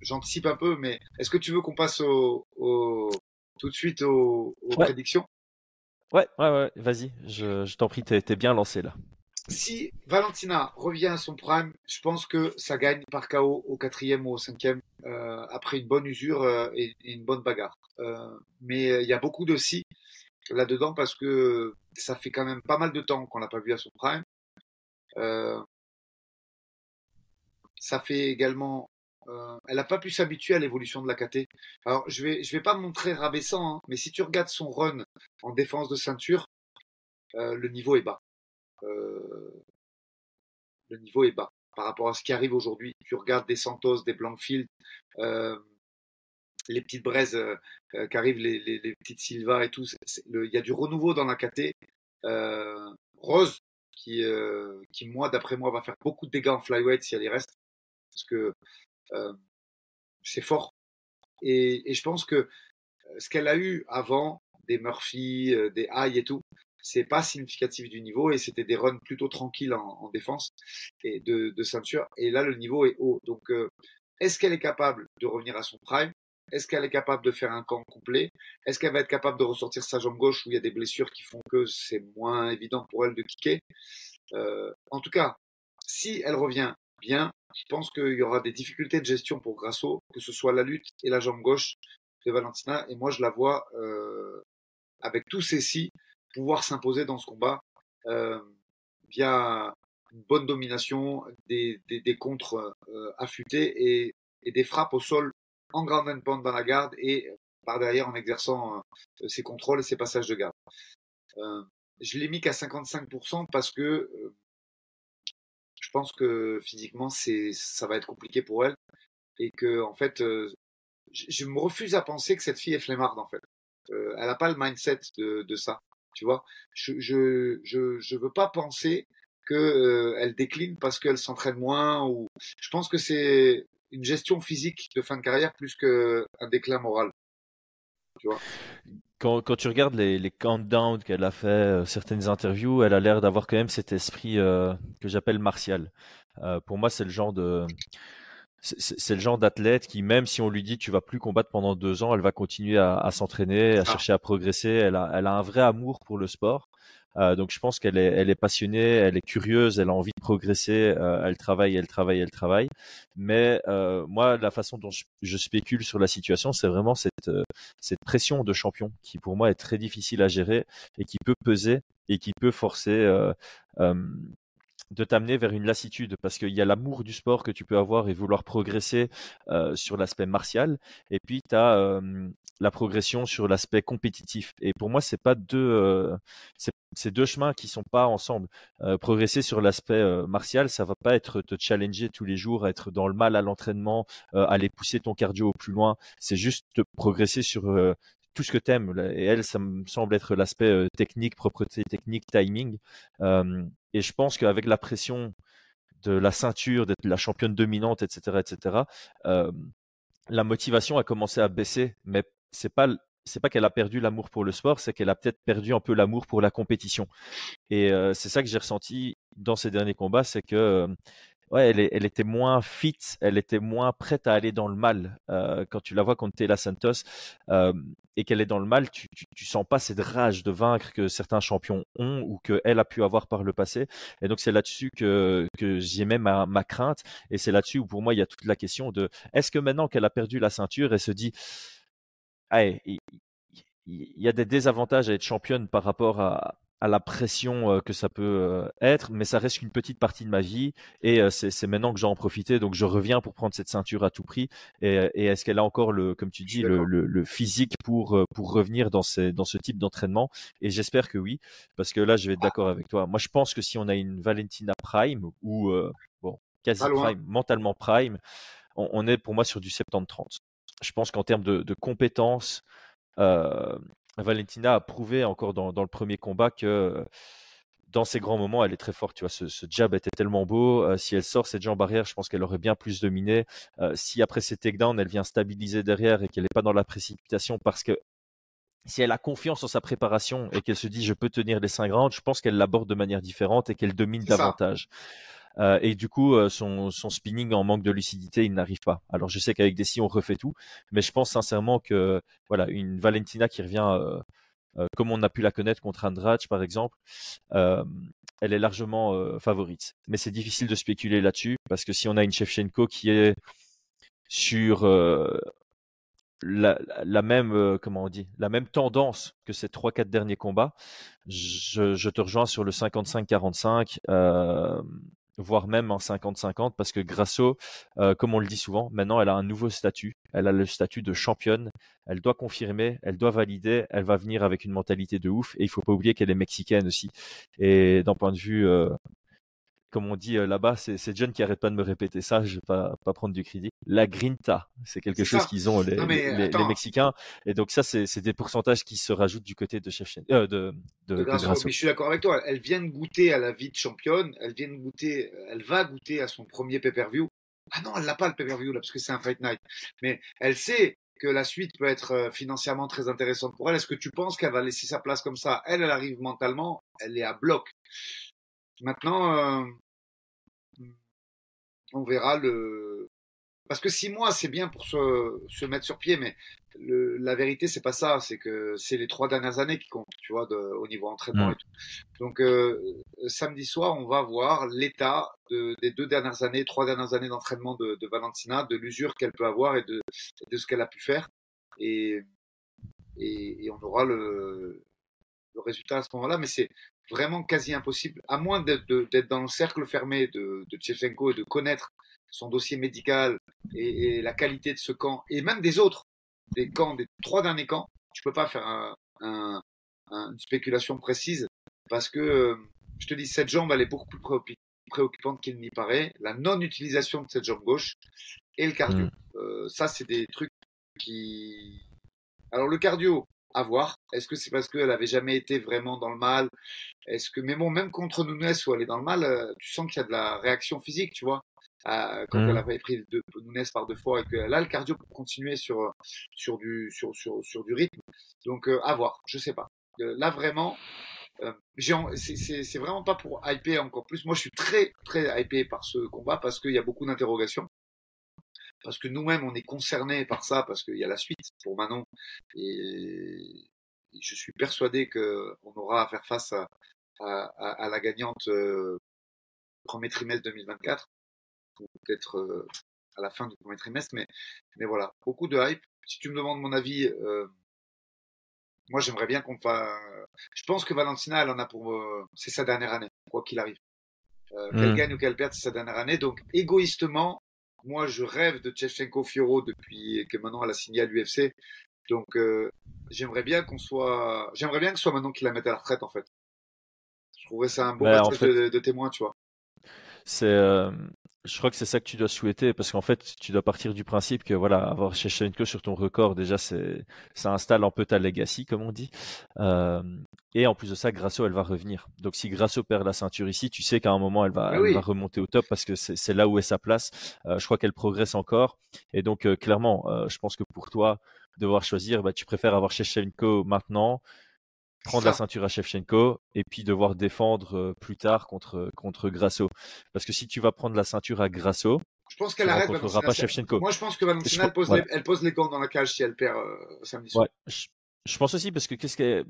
[SPEAKER 2] j'anticipe un peu, mais est-ce que tu veux qu'on passe au, tout de suite aux, prédictions?
[SPEAKER 1] Ouais, ouais, ouais, vas-y, je, t'en prie, t'es es bien lancé là.
[SPEAKER 2] Si Valentina revient à son prime, je pense que ça gagne par KO au quatrième ou au cinquième euh, après une bonne usure euh, et, une bonne bagarre. Euh, mais il y a beaucoup de si là-dedans parce que ça fait quand même pas mal de temps qu'on l'a pas vu à son prime. ça fait également euh, elle n'a pas pu s'habituer à l'évolution de la KT. Alors, je vais, je vais pas montrer rabaissant, hein, mais si tu regardes son run en défense de ceinture, euh, le niveau est bas. Euh, le niveau est bas par rapport à ce qui arrive aujourd'hui. Tu regardes des Santos, des Blankfield, les petites braises qui arrivent, les, les, petites Silva et tout. Il y a du renouveau dans la KT. Rose, qui, qui moi, d'après moi, va faire beaucoup de dégâts en flyweight si elle y reste. Parce que euh, c'est fort. Et, et, je pense que euh, ce qu'elle a eu avant, des Murphy, euh, des High et tout, c'est pas significatif du niveau et c'était des runs plutôt tranquilles en, en défense et de, de, ceinture. Et là, le niveau est haut. Donc, est-ce qu'elle est capable de revenir à son prime? Est-ce qu'elle est capable de faire un camp complet? Est-ce qu'elle va être capable de ressortir sa jambe gauche où il y a des blessures qui font que c'est moins évident pour elle de kicker? Euh, En tout cas, si elle revient bien, je pense qu'il y aura des difficultés de gestion pour Grasso, que ce soit la lutte et la jambe gauche de Valentina. Et moi, je la vois euh, avec tous ces si pouvoir s'imposer dans ce combat euh, via une bonne domination, des, des, des contres euh, affûtés et, et, des frappes au sol en grande pound dans la garde et par derrière en exerçant euh, ses contrôles et ses passages de garde. Euh, je l'ai mis qu'à 55% parce que euh, je pense que physiquement, ça va être compliqué pour elle. Et que, en fait, euh, je, me refuse à penser que cette fille est flemmarde, en fait. Euh, elle n'a pas le mindset de, de, ça. Tu vois, je, je, je, je veux pas penser que euh, elle décline parce qu'elle s'entraîne moins ou je pense que c'est une gestion physique de fin de carrière plus qu'un déclin moral. Tu vois
[SPEAKER 1] quand, tu regardes les, les countdowns qu'elle a fait, euh, certaines interviews, elle a l'air d'avoir quand même cet esprit euh, que j'appelle martial. Euh, pour moi, c'est le genre de c'est le genre d'athlète qui, même si on lui dit tu vas plus combattre pendant deux ans, elle va continuer à, s'entraîner, à chercher à progresser. Elle a, elle a un vrai amour pour le sport. Euh, donc je pense qu'elle est, elle est passionnée, elle est curieuse, elle a envie de progresser, euh, elle travaille, elle travaille, elle travaille. Mais euh, moi, la façon dont je, spécule sur la situation, c'est vraiment cette, cette pression de champion qui pour moi est très difficile à gérer et qui peut peser et qui peut forcer de t'amener vers une lassitude parce qu'il y a l'amour du sport que tu peux avoir et vouloir progresser sur l'aspect martial. Et puis tu as la progression sur l'aspect compétitif. Et pour moi c'est pas deux c'est deux chemins qui sont pas ensemble. Progresser sur l'aspect martial ça va pas être te challenger tous les jours être dans le mal à l'entraînement aller pousser ton cardio au plus loin. C'est juste progresser sur tout ce que t'aimes. Et elle, ça me semble être l'aspect technique, propreté technique, timing. et je pense qu'avec la pression de la ceinture, d'être la championne dominante, etc., etc., la motivation a commencé à baisser. Mais c'est pas c'est pas qu'elle a perdu l'amour pour le sport, c'est qu'elle a peut-être perdu un peu l'amour pour la compétition. Et c'est ça que j'ai ressenti dans ces derniers combats, c'est que ouais, elle, était moins fit, elle était moins prête à aller dans le mal. Euh, quand tu la vois contre Taylor Santos euh, et qu'elle est dans le mal, tu, sens pas cette rage de vaincre que certains champions ont ou qu'elle a pu avoir par le passé. Et donc c'est là-dessus que, que j'y ma, crainte. Et c'est là-dessus où pour moi il y a toute la question de est-ce que maintenant qu'elle a perdu la ceinture, elle se dit, il y a des désavantages à être championne par rapport à, à la pression que ça peut être, mais ça reste qu'une petite partie de ma vie et c'est maintenant que j'en profiter, donc je reviens pour prendre cette ceinture à tout prix. Et, est-ce qu'elle a encore le, comme tu dis, le, physique pour pour revenir dans ces, dans ce type d'entraînement? Et j'espère que oui, parce que là je vais être d'accord avec toi. Moi je pense que si on a une Valentina Prime ou bon quasi Prime, mentalement Prime, on, est pour moi sur du 70-30. Je pense qu'en termes de, de compétences, euh, Valentina a prouvé encore dans, le premier combat que dans ces grands moments, elle est très forte. Tu vois, ce, jab était tellement beau. Euh, si elle sort cette jambe arrière, je pense qu'elle aurait bien plus dominé. Euh, si après ses takedowns, elle vient stabiliser derrière et qu'elle n'est pas dans la précipitation parce que si elle a confiance en sa préparation et qu'elle se dit je peux tenir les cinq rounds, je pense qu'elle l'aborde de manière différente et qu'elle domine davantage. Euh, et du coup, euh, son, son, spinning en manque de lucidité, il n'arrive pas. Alors je sais qu'avec Desi, on refait tout, mais je pense sincèrement que voilà, une Valentina qui revient euh, comme on a pu la connaître contre Andrade, par exemple, elle est largement favorite. Mais c'est difficile de spéculer là-dessus parce que si on a une Shevchenko qui est sur la, même comment on dit la même tendance que ces trois quatre derniers combats je, te rejoins sur le 55-45 euh, voire même en 50-50, parce que Grasso, euh, comme on le dit souvent, maintenant elle a un nouveau statut. Elle a le statut de championne. Elle doit confirmer, elle doit valider, elle va venir avec une mentalité de ouf. Et il faut pas oublier qu'elle est mexicaine aussi. Et d'un point de vue euh, comme on dit euh, là-bas, c'est John qui arrête pas de me répéter ça, je vais pas, pas prendre du crédit. La grinta, c'est quelque chose qu'ils ont les, les, Mexicains, et donc ça c'est des pourcentages qui se rajoutent du côté de chef euh, de, de, de,
[SPEAKER 2] je suis d'accord avec toi. Elle vient de goûter à la vie de championne, elle vient de goûter, elle va goûter à son premier pay-per-view. Ah non, elle n'a pas le pay-per-view là parce que c'est un fight night, mais elle sait que la suite peut être euh, financièrement très intéressante pour elle. Est-ce que tu penses qu'elle va laisser sa place comme ça? Elle, elle arrive mentalement, elle est à bloc. Maintenant, euh, on verra le. Parce que six mois, c'est bien pour se, se, mettre sur pied, mais le, la vérité, c'est pas ça. C'est que c'est les trois dernières années qui comptent, tu vois, de, au niveau entraînement mmh. et tout. Donc, euh, samedi soir, on va voir l'état de, des deux dernières années, trois dernières années d'entraînement de, de, Valentina, de l'usure qu'elle peut avoir et de, de ce qu'elle a pu faire. Et, et, et on aura le, le résultat à ce moment-là. Mais c'est vraiment quasi impossible, à moins d'être dans le cercle fermé de, de et de connaître son dossier médical et, la qualité de ce camp, et même des autres, des camps, des trois derniers camps, tu peux pas faire un, une spéculation précise parce que, je te dis, cette jambe, elle est beaucoup plus préoccupante qu'il n'y paraît. La non-utilisation de cette jambe gauche et le cardio. Mmh. Euh, ça, c'est des trucs qui... Alors le cardio, à voir. Est-ce que c'est parce qu'elle avait jamais été vraiment dans le mal? Est-ce que, mais bon, même contre Nunes où elle est dans le mal, euh, tu sens qu'il y a de la réaction physique, tu vois, quand elle mmh. avait pris de, Nunes par deux fois et que là, le cardio pour continuer sur sur du sur sur sur du rythme. Donc euh, à voir, je sais pas. Euh, là vraiment. c'est vraiment pas pour hyper encore plus. Moi, je suis très, très hypé par ce combat parce qu'il y a beaucoup d'interrogations parce que nous-mêmes, on est concernés par ça, parce qu'il y a la suite pour Manon. Et je suis persuadé qu'on aura à faire face à, à, la gagnante premier trimestre 2024, ou peut-être à la fin du premier trimestre, mais, mais voilà, beaucoup de hype. Si tu me demandes mon avis, moi j'aimerais bien qu'on fasse. Je pense que Valentina, elle en a pour. c'est sa dernière année, quoi qu'il arrive. Qu'elle mmh. gagne ou qu'elle perde, c'est sa dernière année. Donc égoïstement, moi je rêve de Chevchenko Fioro depuis que maintenant elle a signé à l'UFC. Donc j'aimerais bien qu'on soit. J'aimerais bien que ce soit maintenant qu'il la mette à la retraite en fait. Je trouverais ça un bon bah, de, témoin, tu vois.
[SPEAKER 1] C'est, euh, je crois que c'est ça que tu dois souhaiter parce qu'en fait, tu dois partir du principe que voilà, avoir Shevchenko sur ton record, déjà, c'est, ça installe un peu ta legacy, comme on dit. Euh, et en plus de ça, Grasso, elle va revenir. Donc, si Grasso perd la ceinture ici, tu sais qu'à un moment, elle va, va remonter au top parce que c'est, là où est sa place. Euh, je crois qu'elle progresse encore. Et donc, clairement, je pense que pour toi, devoir choisir, bah, tu préfères avoir Shevchenko maintenant prendre la ceinture à Shevchenko et puis devoir défendre euh, plus tard contre contre Grasso. Parce que si tu vas prendre la ceinture à Grasso,
[SPEAKER 2] je pense qu'elle arrête
[SPEAKER 1] pas Shevchenko.
[SPEAKER 2] Moi, je pense que Valentina elle, pose les, elle, pose les, gants dans la cage si elle perd euh, samedi soir.
[SPEAKER 1] Je, pense aussi parce que qu'est-ce qu'elle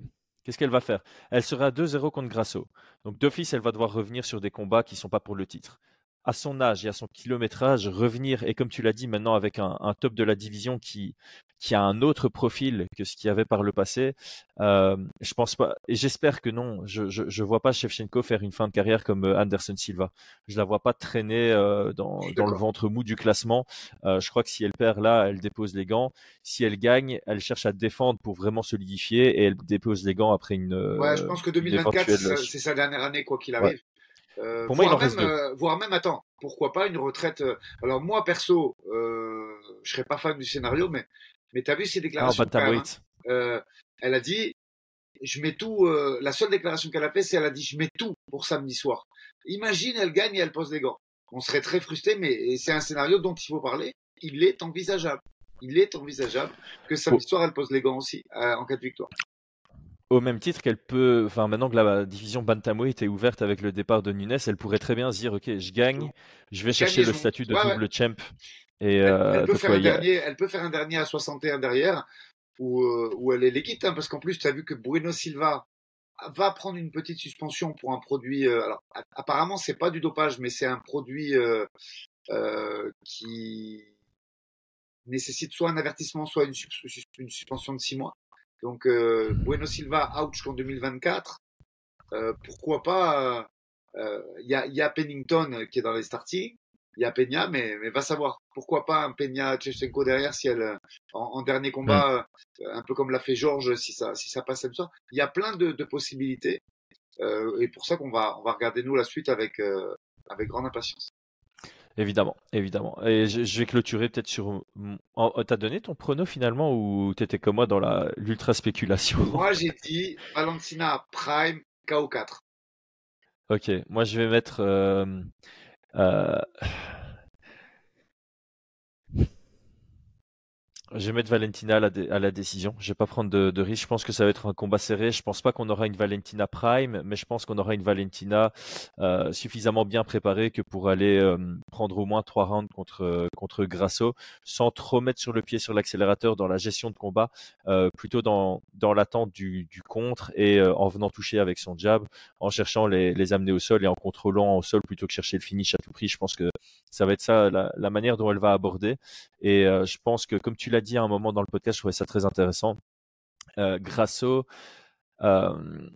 [SPEAKER 1] Qu'est-ce qu'elle va faire? Elle sera à 2-0 contre Grasso. Donc d'office, elle va devoir revenir sur des combats qui ne sont pas pour le titre à son âge et à son kilométrage, revenir, et comme tu l'as dit maintenant, avec un, top de la division qui, qui a un autre profil que ce qu'il y avait par le passé, euh, je pense pas, et j'espère que non, je, je, vois pas Shevchenko faire une fin de carrière comme euh, Anderson Silva. Je la vois pas traîner euh, dans, dans le ventre mou du classement. je crois que si elle perd là, elle dépose les gants. Si elle gagne, elle cherche à défendre pour vraiment solidifier et elle dépose les gants après une.
[SPEAKER 2] Ouais, je pense que 2024, c'est sa dernière année, quoi qu'il arrive. Euh, Pour moi, il en reste même, euh, voire même, attends, pourquoi pas une retraite euh, Alors moi, perso, euh, je serais pas fan du scénario, mais mais t'as vu ses déclarations
[SPEAKER 1] hein.
[SPEAKER 2] euh, Elle a dit, je mets tout. la seule déclaration qu'elle a fait, c'est elle a dit, je mets tout pour samedi soir. Imagine, elle gagne et elle pose les gants. On serait très frustré, mais c'est un scénario dont il faut parler. Il est envisageable. Il est envisageable que samedi soir, elle pose les gants aussi en cas de victoire
[SPEAKER 1] au même titre qu'elle peut, enfin maintenant que la division bantamweight est ouverte avec le départ de Nunes, elle pourrait très bien se dire ok, je gagne, je vais chercher le statut de double champ.
[SPEAKER 2] Et elle, euh, peut faire un dernier, elle peut faire un dernier à 61 derrière où, euh, où elle est l'équipe, hein, parce qu'en plus tu as vu que Bruno Silva va prendre une petite suspension pour un produit. Euh, alors apparemment c'est pas du dopage, mais c'est un produit qui nécessite soit un avertissement, soit une, une suspension de 6 mois. Donc, euh, Bueno Silva out jusqu'en 2024. Euh, pourquoi pas Il euh, y, a, y, a, Pennington qui est dans les starting. Il y a Peña, mais, mais va savoir. Pourquoi pas un Peña Tchechenko derrière si elle, en, dernier combat, un peu comme l'a fait Georges, si ça, si ça passe comme ça. Il y a plein de, de possibilités. et pour ça qu'on va, on va regarder nous la suite avec, avec grande impatience.
[SPEAKER 1] Évidemment, évidemment. Et je, vais clôturer peut-être sur. Oh, t'as donné ton prono finalement ou t'étais comme moi dans la l'ultra spéculation
[SPEAKER 2] Moi j'ai dit Valentina Prime KO4.
[SPEAKER 1] Ok, moi je vais mettre. Euh, euh, Je vais mettre Valentina à la, décision. Je vais pas prendre de, de, risque. Je pense que ça va être un combat serré. Je pense pas qu'on aura une Valentina prime, mais je pense qu'on aura une Valentina euh, suffisamment bien préparée que pour aller euh, prendre au moins trois rounds contre contre Grasso, sans trop mettre sur le pied sur l'accélérateur dans la gestion de combat, euh, plutôt dans dans l'attente du, contre et euh, en venant toucher avec son jab, en cherchant les, les amener au sol et en contrôlant au sol plutôt que chercher le finish à tout prix. Je pense que ça va être ça la, la manière dont elle va aborder. Et euh, je pense que comme tu l'as dit à un moment dans le podcast, je trouvais ça très intéressant. Euh, Grasso, euh,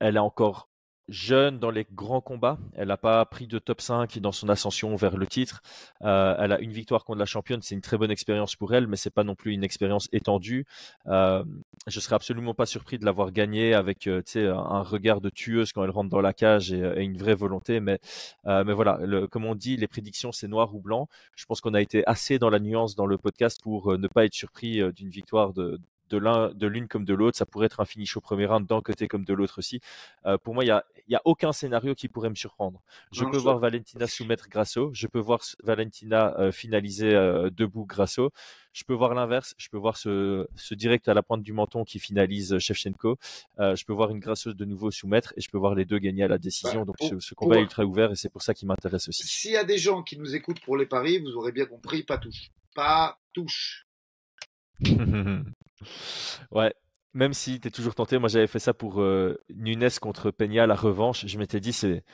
[SPEAKER 1] elle est encore jeune dans les grands combats. Elle n'a pas pris de top 5 dans son ascension vers le titre. Euh, elle a une victoire contre la championne. C'est une très bonne expérience pour elle, mais c'est pas non plus une expérience étendue. Euh, je serais absolument pas surpris de l'avoir gagnée avec euh, un regard de tueuse quand elle rentre dans la cage et, et une vraie volonté. Mais, euh, mais voilà, comme on dit, les prédictions, c'est noir ou blanc. Je pense qu'on a été assez dans la nuance dans le podcast pour euh, ne pas être surpris euh, d'une victoire de, de l'un, de l'une comme de l'autre. Ça pourrait être un finish au premier round d'un côté comme de l'autre aussi. Euh, pour moi, il y a, y a aucun scénario qui pourrait me surprendre. Je peux voir Valentina soumettre Grasso. Je peux voir Valentina euh, finaliser euh, debout Grasso. Je peux voir l'inverse. Je peux voir ce, ce direct à la pointe du menton qui finalise Shevchenko. je peux voir une Grasso de nouveau soumettre et je peux voir les deux gagner à la décision. Bah, Donc ce, combat est ultra ouvert et c'est pour ça qui m'intéresse aussi.
[SPEAKER 2] S'il y a des gens qui nous écoutent pour les paris, vous aurez bien compris, pas touche. Pas touche.
[SPEAKER 1] ouais. même si tu es toujours tenté, moi j'avais fait ça pour euh, Nunes contre Peña, la revanche. Je m'étais dit, c'est,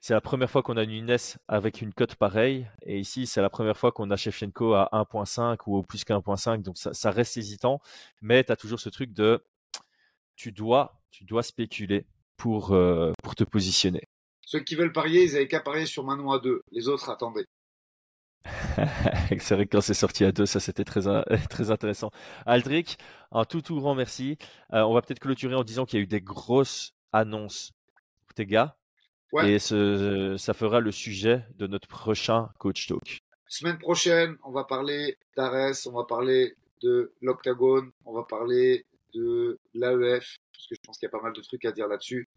[SPEAKER 1] c'est la première fois qu'on a Nunes avec une cote pareille. Et ici, c'est la première fois qu'on a Shevchenko à 1.5 ou au plus qu'à 1.5. Donc ça, reste hésitant. Mais tu as toujours ce truc de tu dois, tu dois spéculer pour, euh, pour te positionner.
[SPEAKER 2] Ceux qui veulent parier, ils n'avaient qu'à parier sur Manon à 2. Les autres, attendaient.
[SPEAKER 1] c'est vrai que quand c'est sorti à deux, ça c'était très, très intéressant. Aldric, un tout tout grand merci. Euh, on va peut-être clôturer en disant qu'il y a eu des grosses annonces pour tes gars. Et ce, ça fera le sujet de notre prochain Coach Talk.
[SPEAKER 2] Semaine prochaine, on va parler d'Ares, on va parler de l'Octagone, on va parler de l'AEF, parce que je pense qu'il y a pas mal de trucs à dire là-dessus.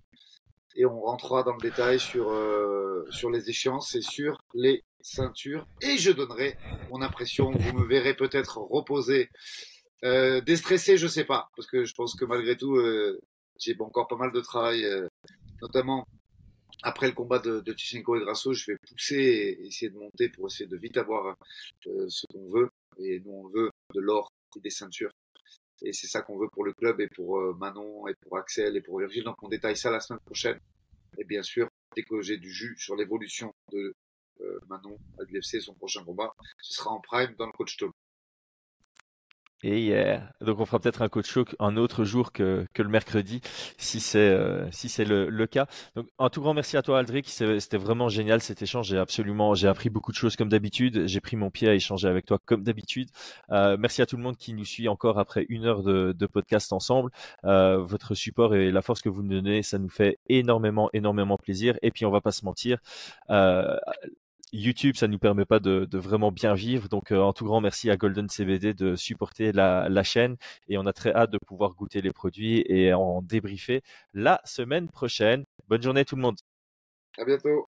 [SPEAKER 2] Et on rentrera dans le détail sur, euh, sur les échéances et sur les ceinture et je donnerai mon impression. Vous me verrez peut-être reposer, euh, déstressé, je sais pas, parce que je pense que malgré tout, euh, j'ai encore pas mal de travail, euh, notamment après le combat de, de Tichenko et Grasso, je vais pousser et essayer de monter pour essayer de vite avoir euh, ce qu'on veut. Et nous, on veut de l'or et des ceintures. Et c'est ça qu'on veut pour le club et pour euh, Manon et pour Axel et pour Virgile. Donc on détaille ça la semaine prochaine. Et bien sûr, dès que j'ai du jus sur l'évolution de euh, Manon à l'UFC, son prochain combat, ce sera en prime dans le coach talk.
[SPEAKER 1] Et hier, donc on fera peut-être un coach show un autre jour que, que le mercredi, si c'est euh, si c'est le, le, cas. Donc un tout grand merci à toi Aldric, c'était vraiment génial cet échange. J'ai absolument, j'ai appris beaucoup de choses comme d'habitude. J'ai pris mon pied à échanger avec toi comme d'habitude. Euh, merci à tout le monde qui nous suit encore après une heure de, de podcast ensemble. Euh, votre support et la force que vous nous donnez, ça nous fait énormément énormément plaisir. Et puis on va pas se mentir, euh, YouTube, ça nous permet pas de, vraiment bien vivre. Donc, euh, un tout grand merci à Golden CBD de supporter la, la, chaîne et on a très hâte de pouvoir goûter les produits et en débriefer la semaine prochaine. Bonne journée tout le monde.
[SPEAKER 2] À bientôt.